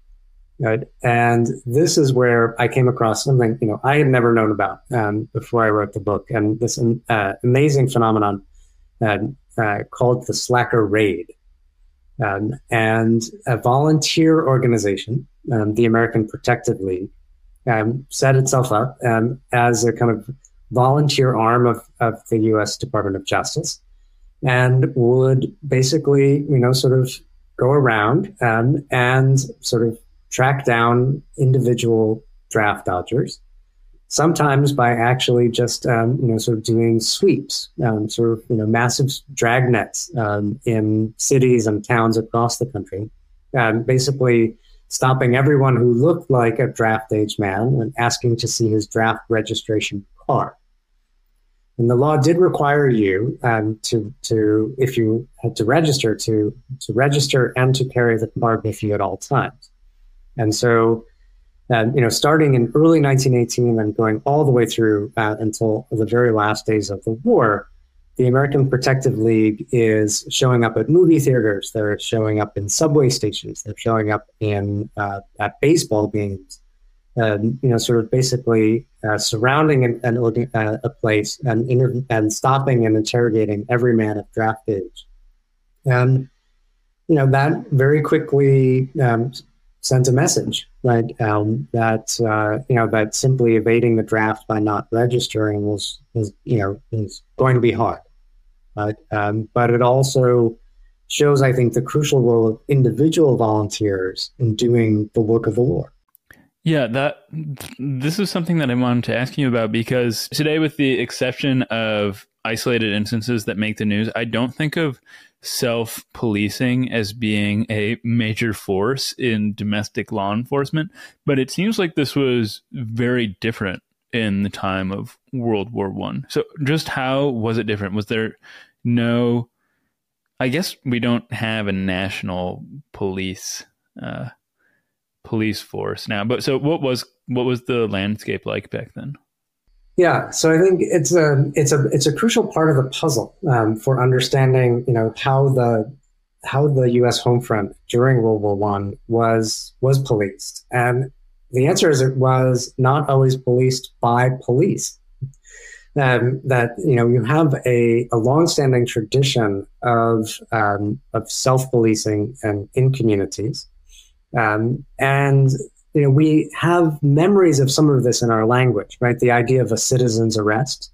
Right. And this is where I came across something, you know, I had never known about um, before I wrote the book. And this uh, amazing phenomenon uh, uh, called the Slacker Raid. Um, and a volunteer organization, um, the American Protective League, um, set itself up um, as a kind of volunteer arm of, of the U.S. Department of Justice and would basically, you know, sort of go around um, and sort of track down individual draft dodgers, sometimes by actually just um, you know sort of doing sweeps, um, sort of you know massive drag nets um, in cities and towns across the country, um, basically stopping everyone who looked like a draft age man and asking to see his draft registration card. And the law did require you um, to, to, if you had to register, to, to register and to carry the card with you at all times. And so, uh, you know, starting in early 1918 and going all the way through uh, until the very last days of the war, the American Protective League is showing up at movie theaters. They're showing up in subway stations. They're showing up in uh, at baseball games. you know, sort of basically uh, surrounding an, an, a place and inter- and stopping and interrogating every man of draft age. And you know that very quickly um, sends a message, right? Um, that uh, you know that simply evading the draft by not registering was, was you know is going to be hard, right? Um, but it also shows, I think, the crucial role of individual volunteers in doing the work of the Lord. Yeah, that this is something that I wanted to ask you about because today, with the exception of isolated instances that make the news, I don't think of self policing as being a major force in domestic law enforcement, but it seems like this was very different in the time of World War One. So, just how was it different? Was there no? I guess we don't have a national police uh, police force now, but so what was what was the landscape like back then? Yeah, so I think it's a it's a it's a crucial part of the puzzle um, for understanding, you know, how the how the U.S. home front during World War One was was policed, and the answer is it was not always policed by police. Um, that you know you have a, a longstanding tradition of um, of self policing and in communities, um, and you know, we have memories of some of this in our language, right? The idea of a citizen's arrest,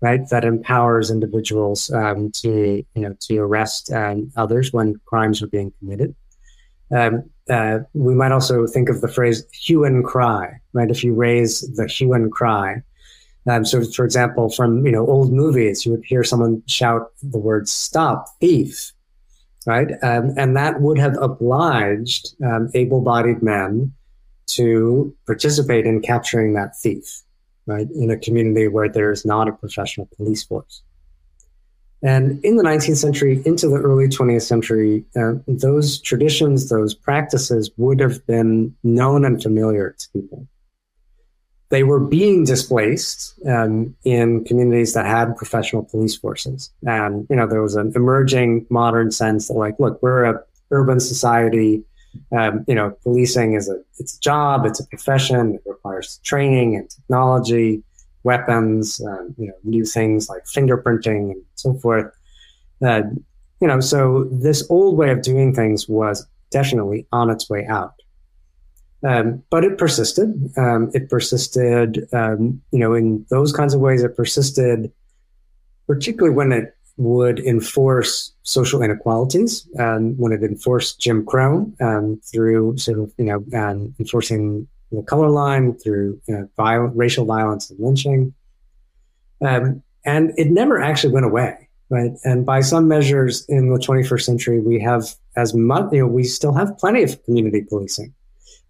right? That empowers individuals um, to, you know, to arrest um, others when crimes are being committed. Um, uh, we might also think of the phrase hue and cry, right? If you raise the hue and cry, Um, so, for example, from you know old movies, you would hear someone shout the word "stop, thief," right? Um, and that would have obliged um, able-bodied men to participate in capturing that thief, right? In a community where there is not a professional police force. And in the 19th century into the early 20th century, uh, those traditions, those practices would have been known and familiar to people. They were being displaced um, in communities that had professional police forces. And, you know, there was an emerging modern sense that like, look, we're a urban society. Um, you know, policing is a, it's a job, it's a profession, it requires training and technology weapons, um, you know, new things like fingerprinting and so forth. Uh, you know, so this old way of doing things was definitely on its way out. Um, but it persisted. Um, it persisted, um, you know, in those kinds of ways. It persisted, particularly when it would enforce social inequalities, when it enforced Jim Crow um, through sort of, you know, enforcing the color line, through you know, racial violence and lynching. Um, and it never actually went away, right? And by some measures in the 21st century, we have as much, you know, we still have plenty of community policing,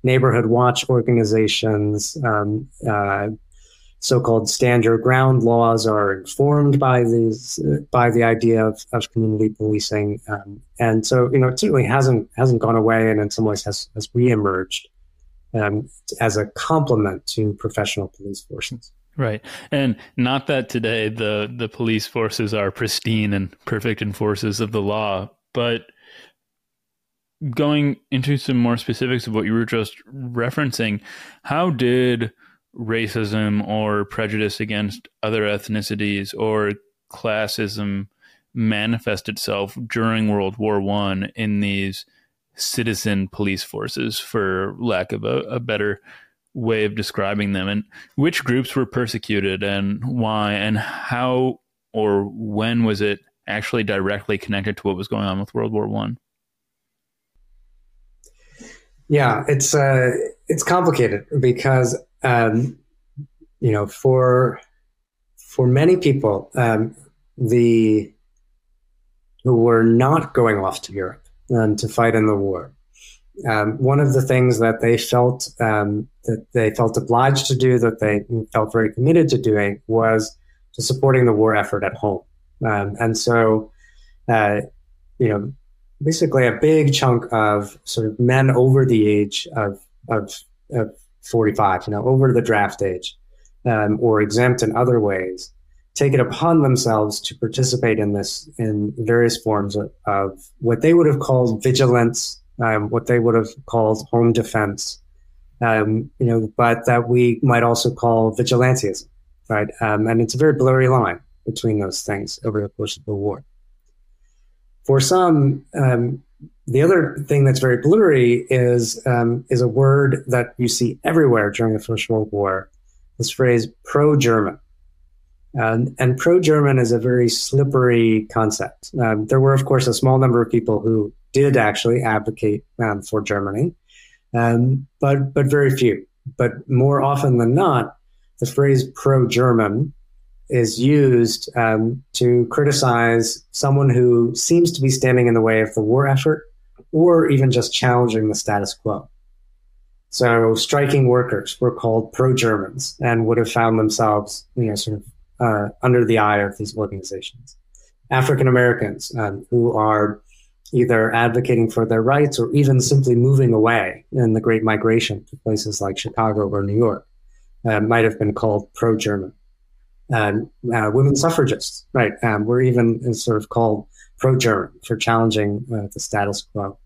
neighborhood watch organizations, um, uh, so-called stand your ground laws are informed by these by the idea of, of community policing um, and so you know it certainly hasn't hasn't gone away and in some ways has has reemerged um, as a complement to professional police forces. Right, and not that today the the police forces are pristine and perfect enforcers of the law, but going into some more specifics of what you were just referencing, how did racism or prejudice against other ethnicities or classism manifest itself during World War One in these citizen police forces, for lack of a, a better way of describing them, and which groups were persecuted and why, and how or when was it actually directly connected to what was going on with World War One? Yeah, it's uh, it's complicated because um, you know for for many people um, the who were not going off to Europe um, to fight in the war. Um, one of the things that they felt um, that they felt obliged to do, that they felt very committed to doing, was to supporting the war effort at home. Um, and so, uh, you know, basically a big chunk of sort of men over the age of of, of 45, you know, over the draft age, um, or exempt in other ways, take it upon themselves to participate in this in various forms of, of what they would have called vigilance, um, what they would have called home defense, um, you know, but that we might also call vigilantism, right? Um, and it's a very blurry line between those things over the course of the war. For some, um, the other thing that's very blurry is um, is a word that you see everywhere during the First World War. This phrase "pro-German." Um, and pro German is a very slippery concept. Um, there were, of course, a small number of people who did actually advocate um, for Germany, um, but, but very few. But more often than not, the phrase pro German is used um, to criticize someone who seems to be standing in the way of the war effort or even just challenging the status quo. So striking workers were called pro Germans and would have found themselves, you know, sort of uh, under the eye of these organizations. African Americans um, who are either advocating for their rights or even simply moving away in the Great Migration to places like Chicago or New York uh, might have been called pro-German. Um, uh, women suffragists, right, um, were even sort of called pro-German for challenging uh, the status quo,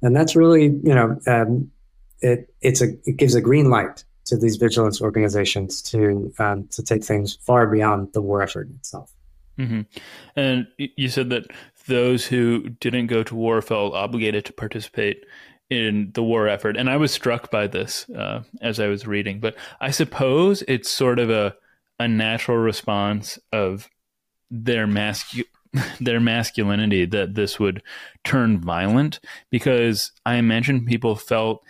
and that's really, you know, um, it it's a it gives a green light to these vigilance organizations to um, to take things far beyond the war effort itself. Mm-hmm. And you said that those who didn't go to war felt obligated to participate in the war effort, and I was struck by this uh, as I was reading. But I suppose it's sort of a a natural response of their mascu- [LAUGHS] their masculinity that this would turn violent because I imagine people felt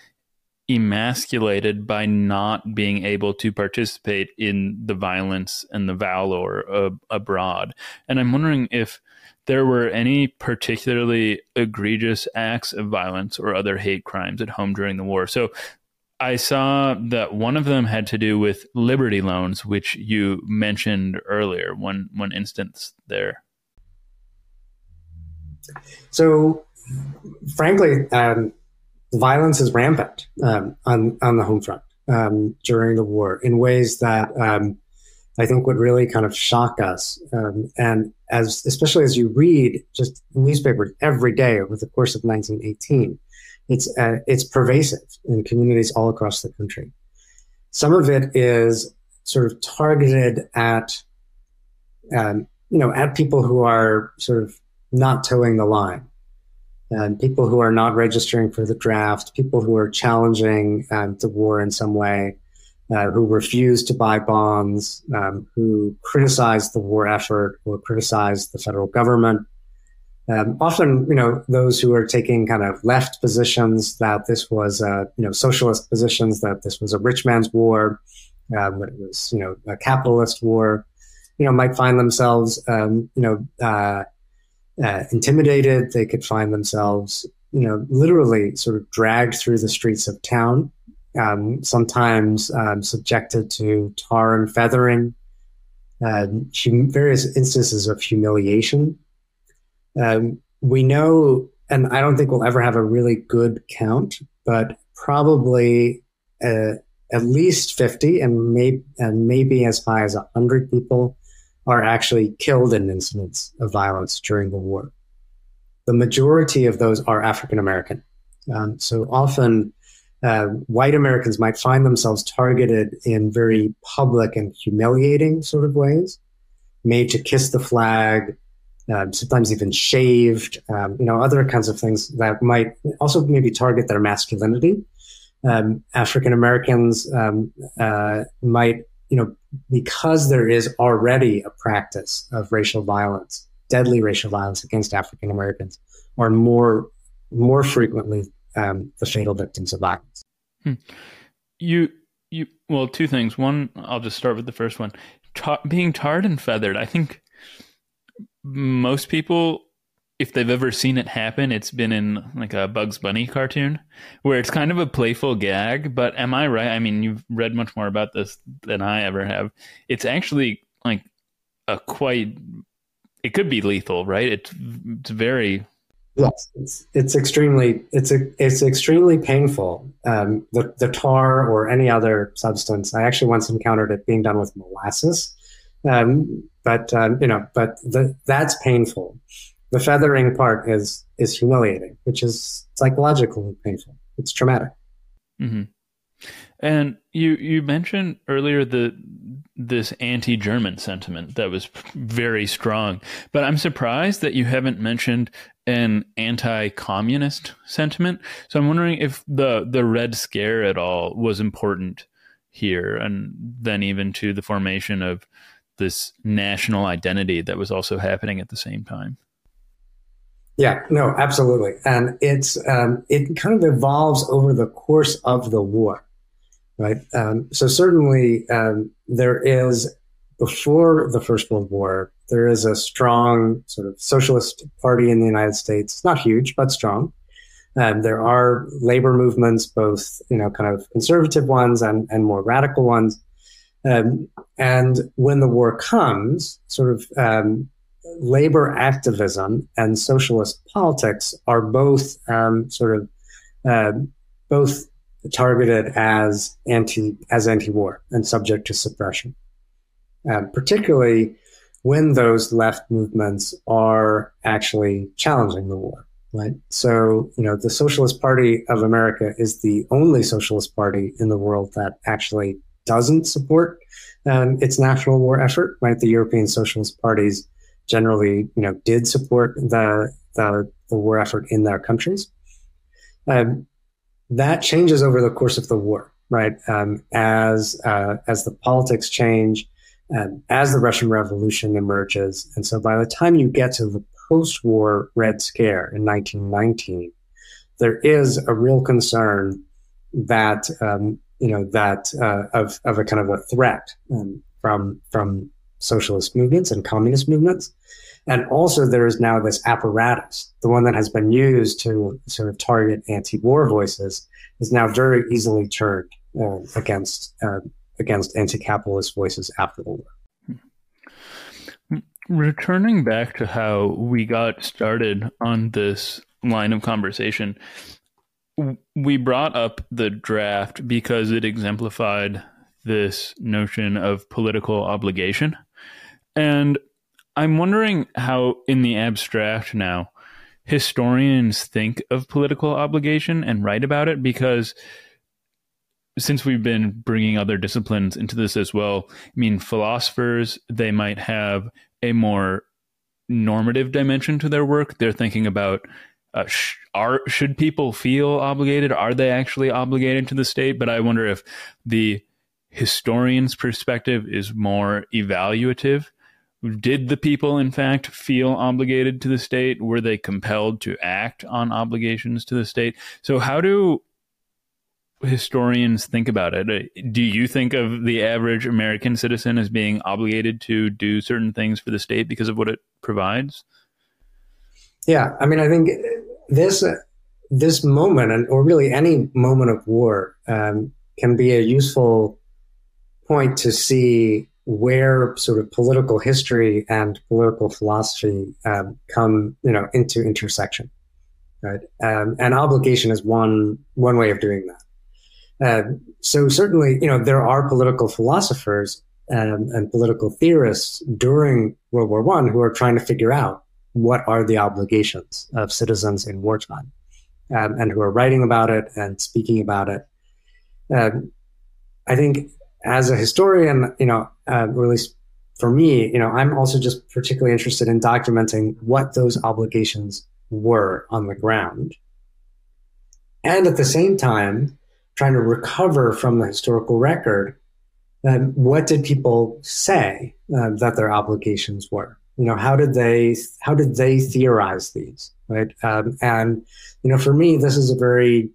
emasculated by not being able to participate in the violence and the valor abroad. And I'm wondering if there were any particularly egregious acts of violence or other hate crimes at home during the war. So I saw that one of them had to do with Liberty loans, which you mentioned earlier, one one instance there. So, frankly, um, violence is rampant um, on on the home front um, during the war in ways that um, I think would really kind of shock us. Um, and as especially as you read just newspapers every day over the course of 1918, it's uh, it's pervasive in communities all across the country. Some of it is sort of targeted at um, you know at people who are sort of not toeing the line and people who are not registering for the draft, people who are challenging um, the war in some way, uh, who refuse to buy bonds, um, who criticize the war effort or criticize the federal government. Um, often, you know, those who are taking kind of left positions that this was, uh, you know, socialist positions that this was a rich man's war, um, it was, you know, a capitalist war, you know, might find themselves, um, you know, uh, uh, intimidated. They could find themselves, you know, literally sort of dragged through the streets of town, um, sometimes um, subjected to tar and feathering, uh, various instances of humiliation. Um, we know, and I don't think we'll ever have a really good count, but probably uh, at least 50 and, may, and maybe as high as 100 people are actually killed in incidents of violence during the war. The majority of those are African American. Um, so often, uh, white Americans might find themselves targeted in very public and humiliating sort of ways, made to kiss the flag, uh, sometimes even shaved, um, you know, other kinds of things that might also maybe target their masculinity. Um, African Americans um, uh, might you know, because there is already a practice of racial violence, deadly racial violence against African Americans, are more more frequently um, the fatal victims of violence. Hmm. You you well, two things. One, I'll just start with the first one. Being tarred and feathered. I think most people if they've ever seen it happen, it's been in like a Bugs Bunny cartoon where it's kind of a playful gag. But am I right? I mean, you've read much more about this than I ever have. It's actually like a quite. It could be lethal, right? It's it's very. Yes, it's it's extremely it's a, it's extremely painful. Um, the the tar or any other substance. I actually once encountered it being done with molasses, um, but um, you know, but the, that's painful the feathering part is is humiliating, which is psychologically painful. It's traumatic. Mm-hmm. And you you mentioned earlier the this anti-German sentiment that was very strong, but I'm surprised that you haven't mentioned an anti-communist sentiment. So I'm wondering if the the Red Scare at all was important here, and then even to the formation of this national identity that was also happening at the same time. Yeah, no, absolutely, and it's um, it kind of evolves over the course of the war, right? Um, so certainly um, there is before the First World War, there is a strong sort of socialist party in the United States. Not huge, but strong. Um, there are labor movements, both you know, kind of conservative ones and and more radical ones. Um, and when the war comes, sort of um, labor activism and socialist politics are both um, sort of uh, both targeted as anti as anti-war and subject to suppression, uh, particularly when those left movements are actually challenging the war. Right. So, you know, the Socialist Party of America is the only socialist party in the world that actually doesn't support um, its national war effort. Right. The European socialist parties generally, you know, did support the the, the war effort in their countries. Um, that changes over the course of the war, right? Um, as uh, as the politics change, um, as the Russian Revolution emerges, and so by the time you get to the post-war Red Scare in 1919, there is a real concern that um, you know that uh, of of a kind of a threat um, from from socialist movements and communist movements. And also, there is now this apparatus, the one that has been used to sort of target anti-war voices, is now very easily turned uh, against uh, against anti-capitalist voices after the war. Returning back to how we got started on this line of conversation, we brought up the draft because it exemplified this notion of political obligation. And I'm wondering how, in the abstract now, historians think of political obligation and write about it because since we've been bringing other disciplines into this as well, I mean, philosophers, they might have a more normative dimension to their work. They're thinking about uh, sh- are should people feel obligated? Are they actually obligated to the state? But I wonder if the historian's perspective is more evaluative did the people, in fact, feel obligated to the state? Were they compelled to act on obligations to the state? So, how do historians think about it? Do you think of the average American citizen as being obligated to do certain things for the state because of what it provides? Yeah, I mean, I think this this moment, and or really any moment of war, um, can be a useful point to see where sort of political history and political philosophy um, come, you know, into intersection, right? Um, and obligation is one one way of doing that. Uh, so certainly, you know, there are political philosophers um, and political theorists during World War One who are trying to figure out what are the obligations of citizens in wartime, um, and who are writing about it and speaking about it. Um, I think as a historian, you know, uh, or at least for me, you know, I'm also just particularly interested in documenting what those obligations were on the ground. And at the same time, trying to recover from the historical record um, what did people say uh, that their obligations were you know how did they how did they theorize these right um, and you know for me this is a very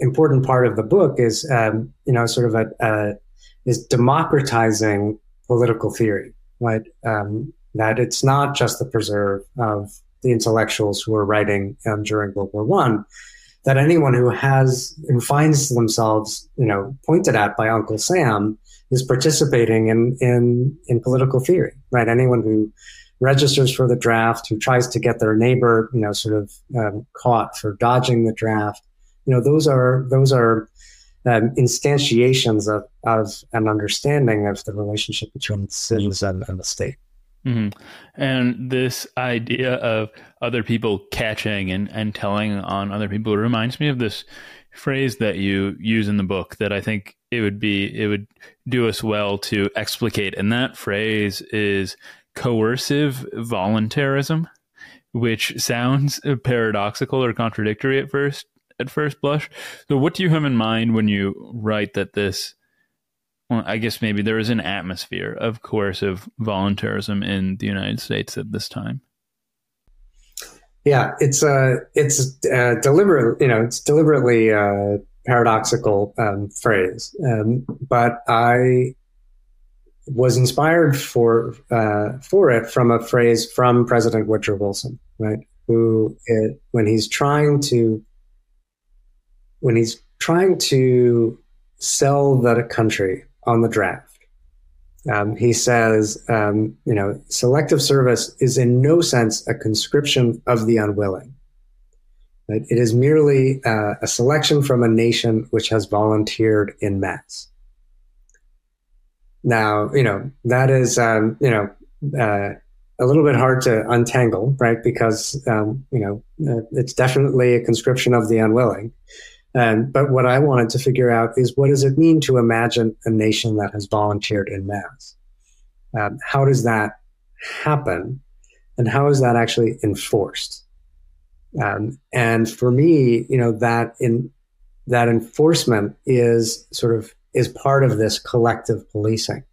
important part of the book is um, you know sort of a, a is democratizing political theory, right? Um, that it's not just the preserve of the intellectuals who were writing um, during World War One. That anyone who has who finds themselves, you know, pointed at by Uncle Sam is participating in in in political theory, right? Anyone who registers for the draft, who tries to get their neighbor, you know, sort of um, caught for dodging the draft, you know, those are those are um, instantiations of, of an understanding of the relationship between citizens and, and the state. Mm-hmm. And this idea of other people catching and, and telling on other people reminds me of this phrase that you use in the book that I think it would be it would do us well to explicate. And that phrase is coercive voluntarism, which sounds [LAUGHS] paradoxical or contradictory at first, at first blush. So, what do you have in mind when you write that this? Well, I guess maybe there is an atmosphere of coercive voluntarism in the United States at this time. Yeah, it's uh, it's uh, deliberate. You know, it's deliberately uh, paradoxical um, phrase, um, but I was inspired for uh, for it from a phrase from President Woodrow Wilson, right? Who, it, when he's trying to when he's trying to sell the country on the draft. Um, he says, um, you know, selective service is in no sense a conscription of the unwilling. It is merely uh, a selection from a nation which has volunteered in mass. Now, you know, that is, um, you know, uh, a little bit hard to untangle, right? Because, um, you know, uh, it's definitely a conscription of the unwilling. And, but what I wanted to figure out is what does it mean to imagine a nation that has volunteered in mass? Um, how does that happen? And how is that actually enforced? Um, and for me, you know, that in that enforcement is sort of is part of this collective policing,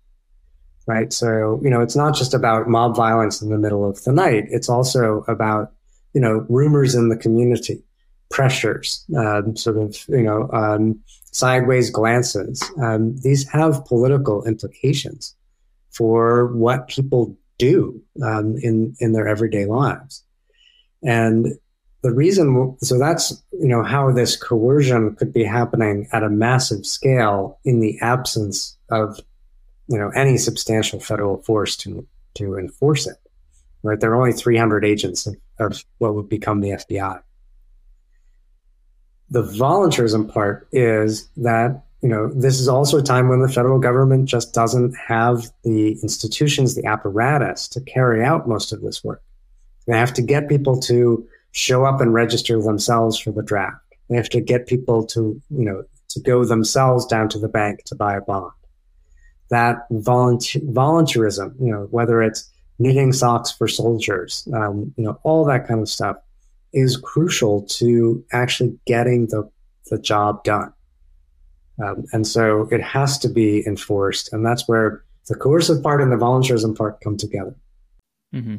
right? So, you know, it's not just about mob violence in the middle of the night. It's also about, you know, rumors in the community pressures, um, sort of, you know, um, sideways glances. Um, these have political implications for what people do um, in in their everyday lives, and the reason. So that's you know how this coercion could be happening at a massive scale in the absence of you know any substantial federal force to to enforce it. Right, there are only 300 agents of, of what would become the FBI the volunteerism part is that you know this is also a time when the federal government just doesn't have the institutions the apparatus to carry out most of this work they have to get people to show up and register themselves for the draft they have to get people to you know to go themselves down to the bank to buy a bond that volunteer volunteerism you know whether it's knitting socks for soldiers um, you know all that kind of stuff is crucial to actually getting the, the job done. Um, and so it has to be enforced. And that's where the coercive part and the voluntarism part come together. Mm-hmm.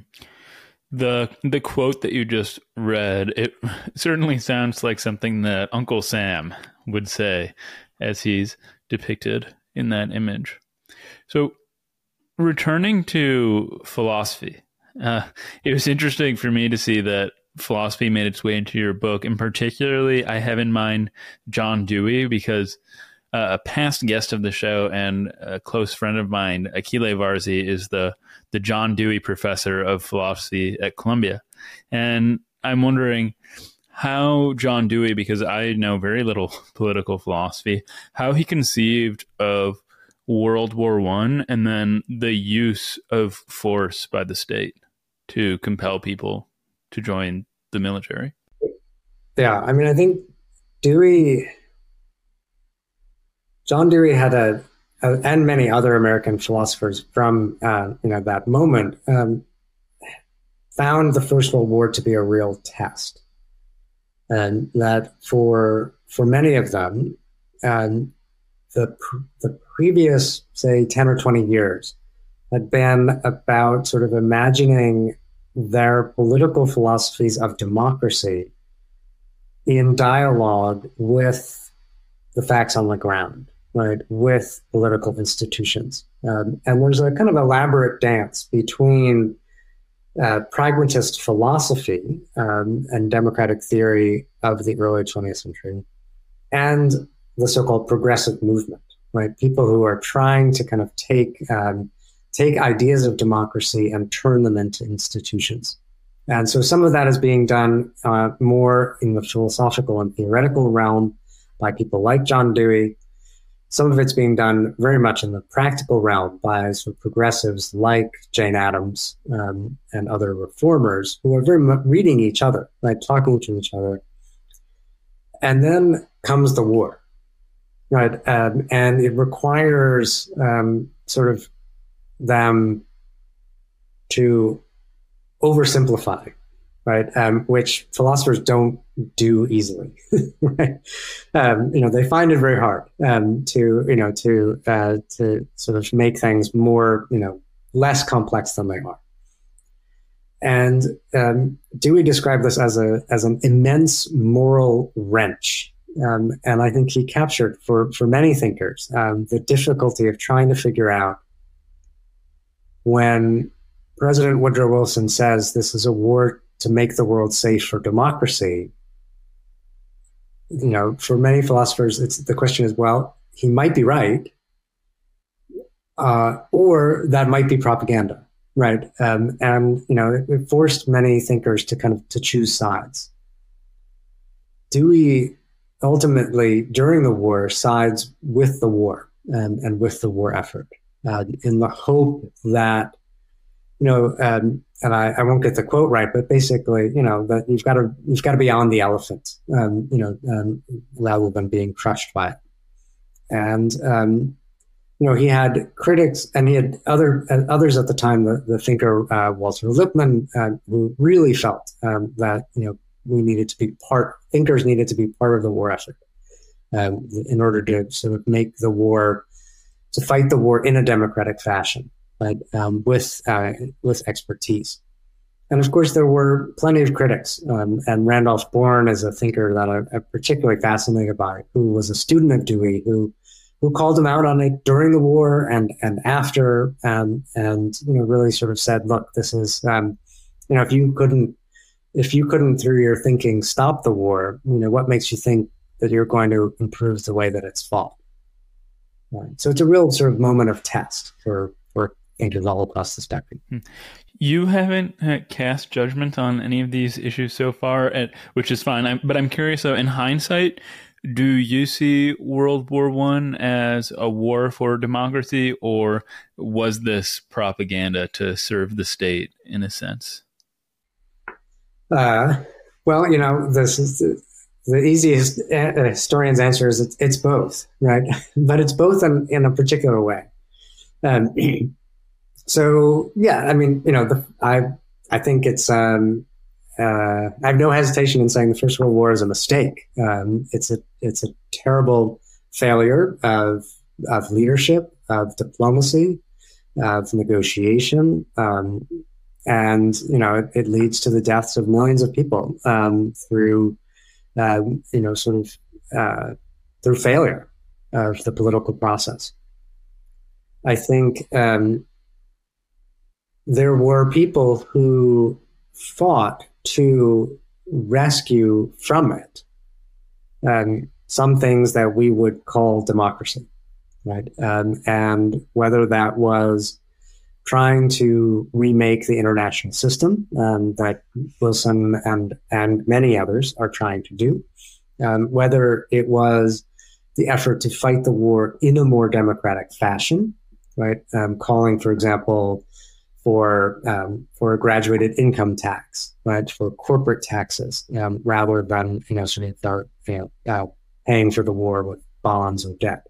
The the quote that you just read, it [LAUGHS] certainly sounds like something that Uncle Sam would say as he's depicted in that image. So returning to philosophy, uh, it was interesting for me to see that philosophy made its way into your book. And particularly, I have in mind John Dewey because uh, a past guest of the show and a close friend of mine, Achille Varzi, is the the John Dewey Professor of Philosophy at Columbia, and I'm wondering how John Dewey, because I know very little [LAUGHS] political philosophy, how he conceived of World War One and then the use of force by the state to compel people to join the military. Yeah, I mean, I think Dewey, John Dewey had a, a and many other American philosophers from uh, you know that moment um, found the First World War to be a real test, and that for for many of them, um, the the previous say ten or twenty years had been about sort of imagining their political philosophies of democracy in dialogue with the facts on the ground, right, with political institutions. Um, and there's a kind of elaborate dance between uh, pragmatist philosophy um, and democratic theory of the early 20th century and the so called progressive movement, right? People who are trying to kind of take um, take ideas of democracy and turn them into institutions. And so some of that is being done uh, more in the philosophical and theoretical realm by people like John Dewey. Some of it's being done very much in the practical realm by sort of progressives like Jane Addams um, and other reformers who are very much reading each other, like talking to each other. And then comes the war, right? Um, and it requires um, sort of them to oversimplify, right? Um, which philosophers don't do easily, [LAUGHS] right? Um, you know, they find it very hard um, to, you know, to uh, to sort of make things more, you know, less complex than they are. And um, Dewey described this as a as an immense moral wrench. Um, and I think he captured for for many thinkers um, the difficulty of trying to figure out when President Woodrow Wilson says this is a war to make the world safe for democracy, you know, for many philosophers, it's the question is, well, he might be right, uh, or that might be propaganda, right? Um, and you know, it, it forced many thinkers to kind of to choose sides. Dewey ultimately, during the war, sides with the war and, and with the war effort uh, in the hope that, you know, um, and I, I, won't get the quote right, but basically, you know, that you've got to you've got to be on the elephant, um, you know, um, rather than being crushed by it. And um, you know, he had critics, and he had other uh, others at the time. The, the thinker uh, Walter Lippmann, uh, who really felt um, that you know we needed to be part thinkers needed to be part of the war effort um, in order to sort of make the war to fight the war in a democratic fashion, but um, with uh, with expertise. and of course, there were plenty of critics. Um, and Randolph Bourne is a thinker that I, am particularly fascinated by, who was a student of Dewey, who who called him out on it during the war and and after, um, and you know really sort of said, look, this is um, you know if you couldn't if you couldn't through your thinking stop the war, you know what makes you think that you're going to improve the way that it's fought? Right. So it's a real sort of moment of test for for thinkers all across the spectrum. Hmm. You haven't uh, cast judgment on any of these issues so far, which is fine. I'm, but I'm curious, though, in hindsight, do you see World War One as a war for democracy, or was this propaganda to serve the state in a sense? Uh, well, you know, this is the, the easiest uh, historian's answer is it's, it's both, right? [LAUGHS] but it's both in, in a particular way. Um, [CLEARS THROAT] so yeah, I mean, you know, the, I I think it's um, uh, I have no hesitation in saying the First World War is a mistake. Um, it's a it's a terrible failure of of leadership, of diplomacy, of negotiation, um, and you know it, it, leads to the deaths of millions of people um, through uh, you know sort of uh, through failure of the political process. I think um, there were people who fought to rescue from it um, some things that we would call democracy, right? Um, and whether that was trying to remake the international system um, that Wilson and and many others are trying to do, um, whether it was the effort to fight the war in a more democratic fashion, right? Um, calling, for example, for um, for a graduated income tax, right? For corporate taxes, um, rather than you know sort of start you know uh, paying for the war with bonds or debt.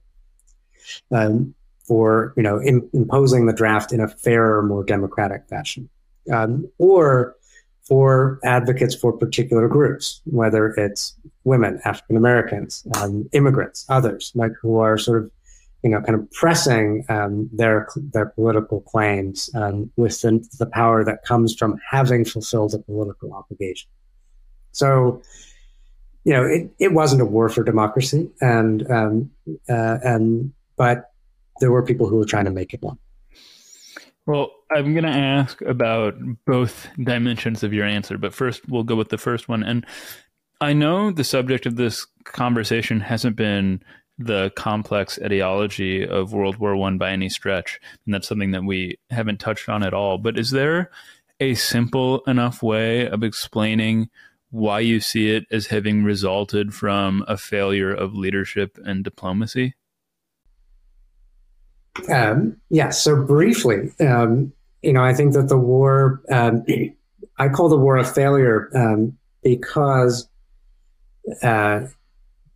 Um, for you know in, imposing the draft in a fairer, more democratic fashion, um, or for advocates for particular groups, whether it's women, African Americans, um, immigrants, others, like who are sort of you know, kind of pressing um, their their political claims um, with the, the, power that comes from having fulfilled a political obligation. So, you know, it, it wasn't a war for democracy, and um, uh, and but there were people who were trying to make it one. Well, I'm going to ask about both dimensions of your answer, but first we'll go with the first one. And I know the subject of this conversation hasn't been the complex ideology of World War One by any stretch, and that's something that we haven't touched on at all. But is there a simple enough way of explaining why you see it as having resulted from a failure of leadership and diplomacy? Um, yeah. So briefly, um, you know, I think that the war, um, [CLEARS THROAT] I call the war a failure um, because uh,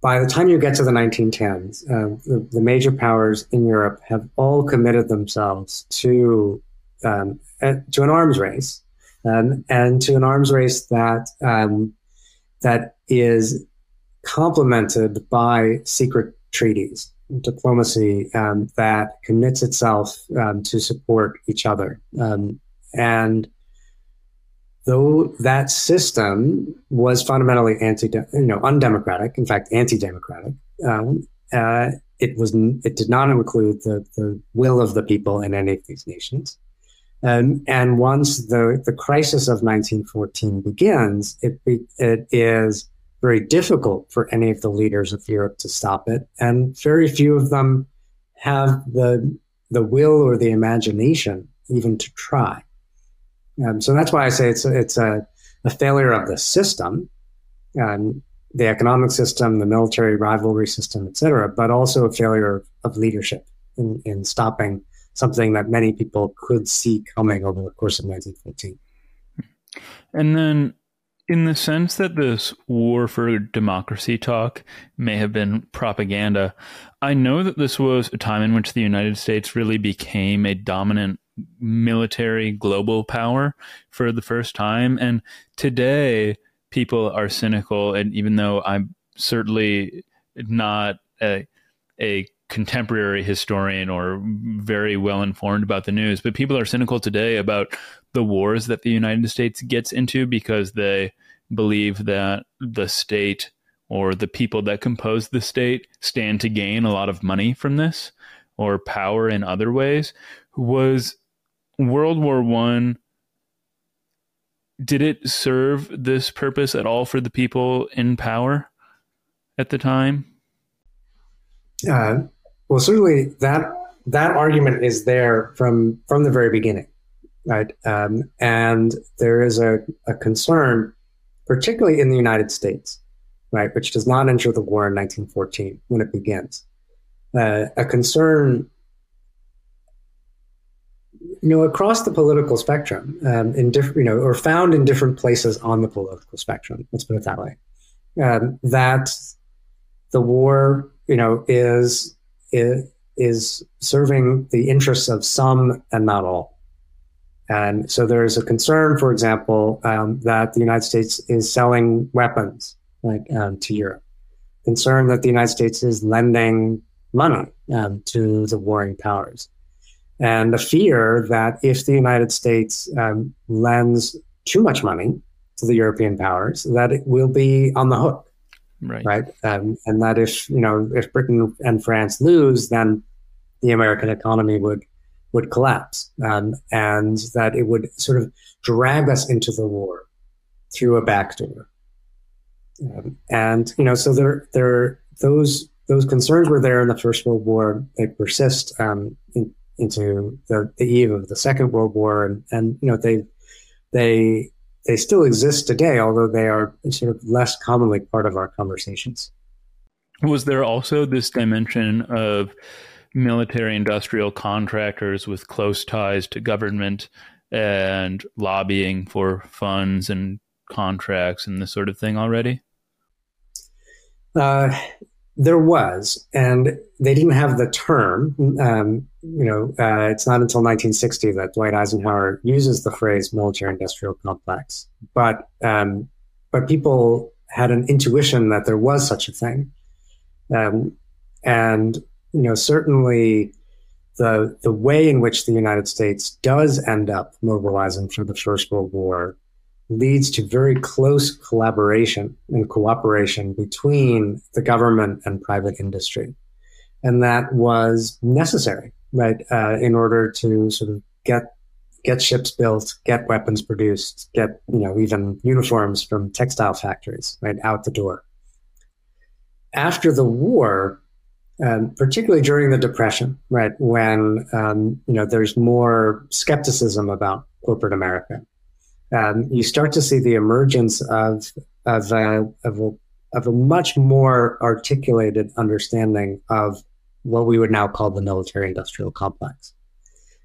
by the time you get to the 1910s, uh, the, the, major powers in Europe have all committed themselves to um, uh, to an arms race, um, and to an arms race that um, that is complemented by secret treaties, diplomacy um, that commits itself um, to support each other, um, and though that system was fundamentally anti, you know, undemocratic, in fact, anti-democratic, um, uh, it was it did not include the, the will of the people in any of these nations. Um, and once the, the crisis of 1914 begins, it, it is very difficult for any of the leaders of Europe to stop it. And very few of them have the, the will or the imagination even to try. Um, so that's why I say it's it's a, a failure of the system, um, the economic system, the military rivalry system, et cetera, but also a failure of leadership in, in stopping something that many people could see coming over the course of 1914. And then, in the sense that this war for democracy talk may have been propaganda, I know that this was a time in which the United States really became a dominant military global power for the first time. And today, people are cynical. And even though I'm certainly not a, a contemporary historian or very well informed about the news, but people are cynical today about the wars that the United States gets into because they believe that the state or the people that compose the state stand to gain a lot of money from this or power in other ways. Was World War One did it serve this purpose at all for the people in power at the time? Uh, well, certainly that that argument is there from from the very beginning, right? Um, and there is a, a concern, particularly in the United States, right, which does not enter the war in 1914 when it begins. Uh, a concern, you know, across the political spectrum, um, in different, you know, or found in different places on the political spectrum. Let's put it that way. Um, that the war, you know, is is serving the interests of some and not all. And so there is a concern, for example, um, that the United States is selling weapons like um, to Europe. Concern that the United States is lending money um, to the warring powers, and the fear that if the United States um, lends too much money to the European powers, that it will be on the hook right? Right, um, and that if you know if Britain and France lose, then the American economy would would collapse, um, and that it would sort of drag us into the war through a backdoor. Um, and you know, so there there those those concerns were there in the First World War. They persist um, in, into the, the eve of the Second World War, and, and you know they they they still exist today, although they are sort of less commonly part of our conversations. Was there also this dimension of military industrial contractors with close ties to government and lobbying for funds and contracts and this sort of thing already? Uh, there was, and they didn't have the term. Um, you know, uh, it's not until 1960 that Dwight Eisenhower uses the phrase military-industrial complex. But um, but people had an intuition that there was such a thing, um, and you know, certainly the the way in which the United States does end up mobilizing for the First World War leads to very close collaboration and cooperation between the government and private industry. And that was necessary, right, uh, in order to sort of get get ships built, get weapons produced, get you know even uniforms from textile factories right out the door. After the war, um, particularly during the Depression, right, when um, you know there's more skepticism about corporate America, um, you start to see the emergence of of a, of a, of a much more articulated understanding of what we would now call the military industrial complex.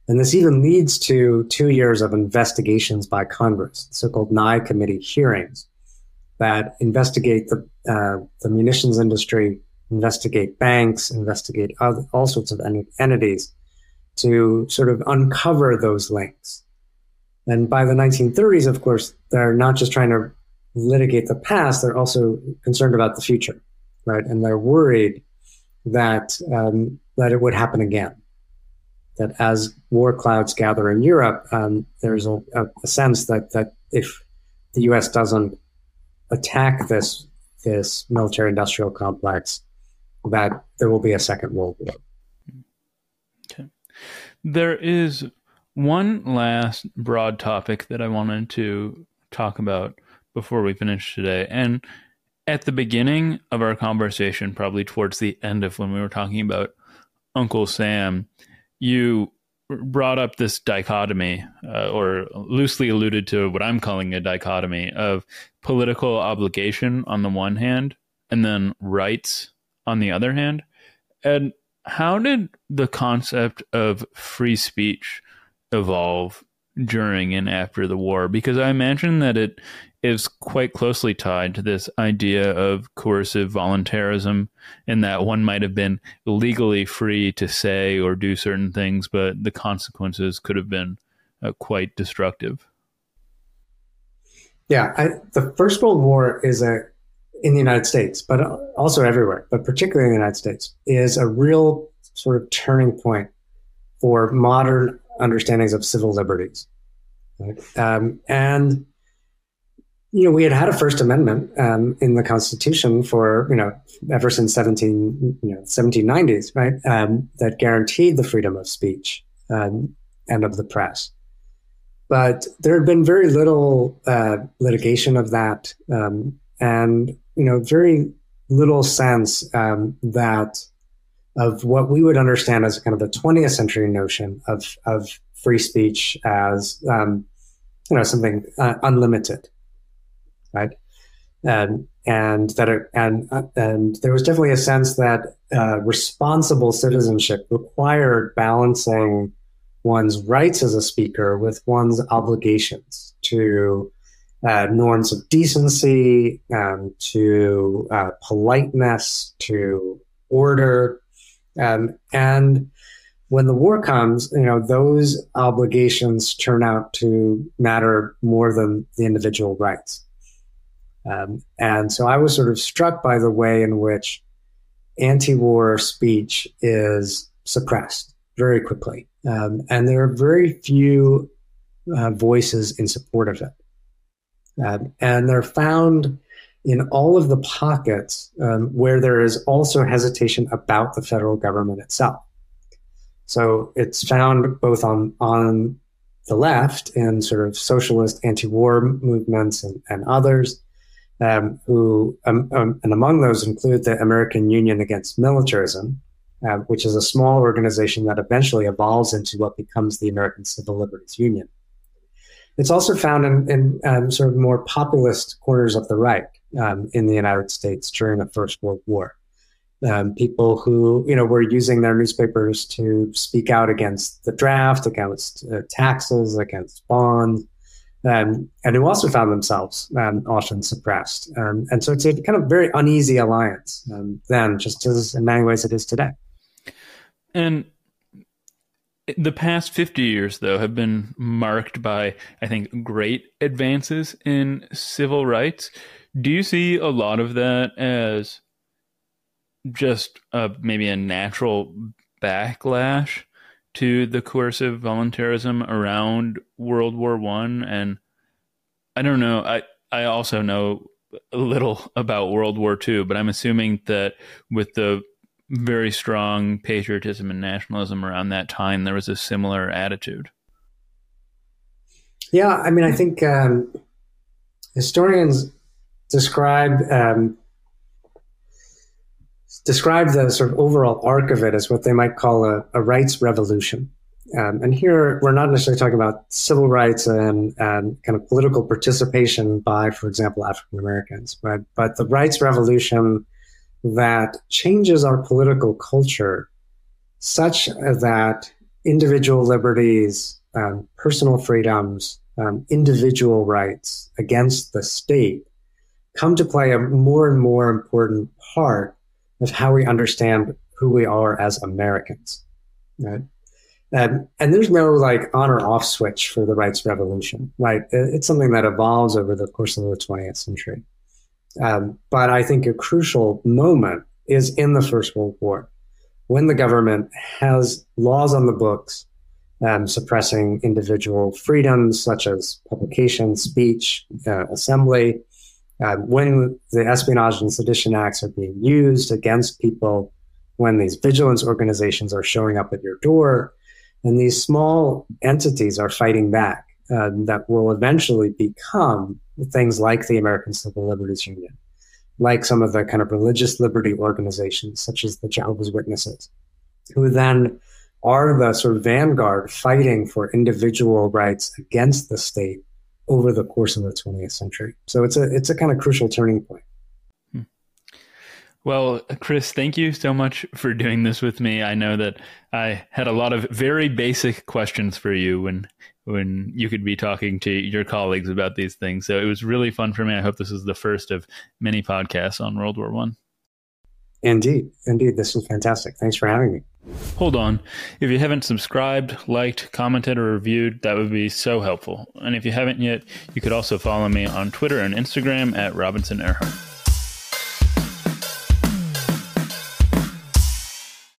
And this even leads to two years of investigations by Congress, so-called Nye committee hearings, that investigate the uh, the munitions industry, investigate banks, investigate other, all sorts of entities to sort of uncover those links and by the 1930s, of course, they're not just trying to litigate the past, they're also concerned about the future, right? And they're worried that, um, that it would happen again. That as war clouds gather in Europe, um, there's a, a, sense that, that if the US doesn't attack this, this military industrial complex, that there will be a second world war. Okay. There is one last broad topic that I wanted to talk about before we finish today. And at the beginning of our conversation, probably towards the end of when we were talking about Uncle Sam, you brought up this dichotomy, uh, or loosely alluded to what I'm calling a dichotomy of political obligation on the one hand and then rights on the other hand. And how did the concept of free speech evolve during and after the war? Because I imagine that it is quite closely tied to this idea of coercive voluntarism, and that one might have been legally free to say or do certain things, but the consequences could have been uh, quite destructive. Yeah, I, the First World War is a in the United States, but also everywhere, but particularly in the United States, is a real sort of turning point for modern understandings of civil liberties. Right? Um, and you know, we had had a First Amendment um, in the Constitution for you know ever since seventeen you know seventeen nineties, right? Um, that guaranteed the freedom of speech um, and of the press. But there had been very little uh, litigation of that, um, and you know, very little sense um, that of what we would understand as kind of the 20th century notion of of free speech as um, you know something uh, unlimited right? And and that it, and uh, and there was definitely a sense that uh, responsible citizenship required balancing one's rights as a speaker with one's obligations to uh, norms of decency, um, to uh, politeness, to order, um, and when the war comes, you know those obligations turn out to matter more than the individual rights. Um, and so I was sort of struck by the way in which anti war speech is suppressed very quickly. Um, and there are very few uh, voices in support of it. Um, and they're found in all of the pockets um, where there is also hesitation about the federal government itself. So it's found both on, on the left in sort of socialist anti war movements and, and others, um, who, um, um, and among those include the American Union Against Militarism, uh, which is a small organization that eventually evolves into what becomes the American Civil Liberties Union. It's also found in, in um, sort of more populist corners of the right um, in the United States during the First World War. Um, people who you know were using their newspapers to speak out against the draft, against uh, taxes, against bonds, um, and who also found themselves um, often suppressed. Um, and so it's a kind of very uneasy alliance um, then, just as in many ways it is today. And the past 50 years, though, have been marked by, I think, great advances in civil rights. Do you see a lot of that as just uh, maybe a natural backlash to the coercive voluntarism around World War One, and I don't know. I I also know a little [LAUGHS] about World War Two, but I'm assuming that with the very strong patriotism and nationalism around that time, there was a similar attitude. Yeah, I mean, I think um, historians describe um, describe the sort of overall arc of it as what they might call a, a rights revolution. Um, and here we're not necessarily talking about civil rights and, and kind of political participation by, for example, African Americans, right? But the rights revolution that changes our political culture such that individual liberties, um, personal freedoms, um, individual rights against the state come to play a more and more important part of how we understand who we are as Americans. Right? And, and there's no like on or off switch for the rights revolution, right? It's something that evolves over the course of the 20th century. Um, but I think a crucial moment is in the First World War when the government has laws on the books um, suppressing individual freedoms such as publication, speech, uh, assembly, uh, when the Espionage and Sedition Acts are being used against people, when these vigilance organizations are showing up at your door, and these small entities are fighting back, uh, that will eventually become things like the American Civil Liberties Union, like some of the kind of religious liberty organizations, such as the Jehovah's Witnesses, who then are the sort of vanguard fighting for individual rights against the state over the course of the 20th century. So it's a it's a kind of crucial turning point. Well, Chris, thank you so much for doing this with me. I know that I had a lot of very basic questions for you when when you could be talking to your colleagues about these things. So it was really fun for me. I hope this is the first of many podcasts on World War One. Indeed, indeed, this was fantastic. Thanks for having me. Hold on. If you haven't subscribed, liked, commented, or reviewed, that would be so helpful. And if you haven't yet, you could also follow me on Twitter and Instagram at Robinson Erhardt.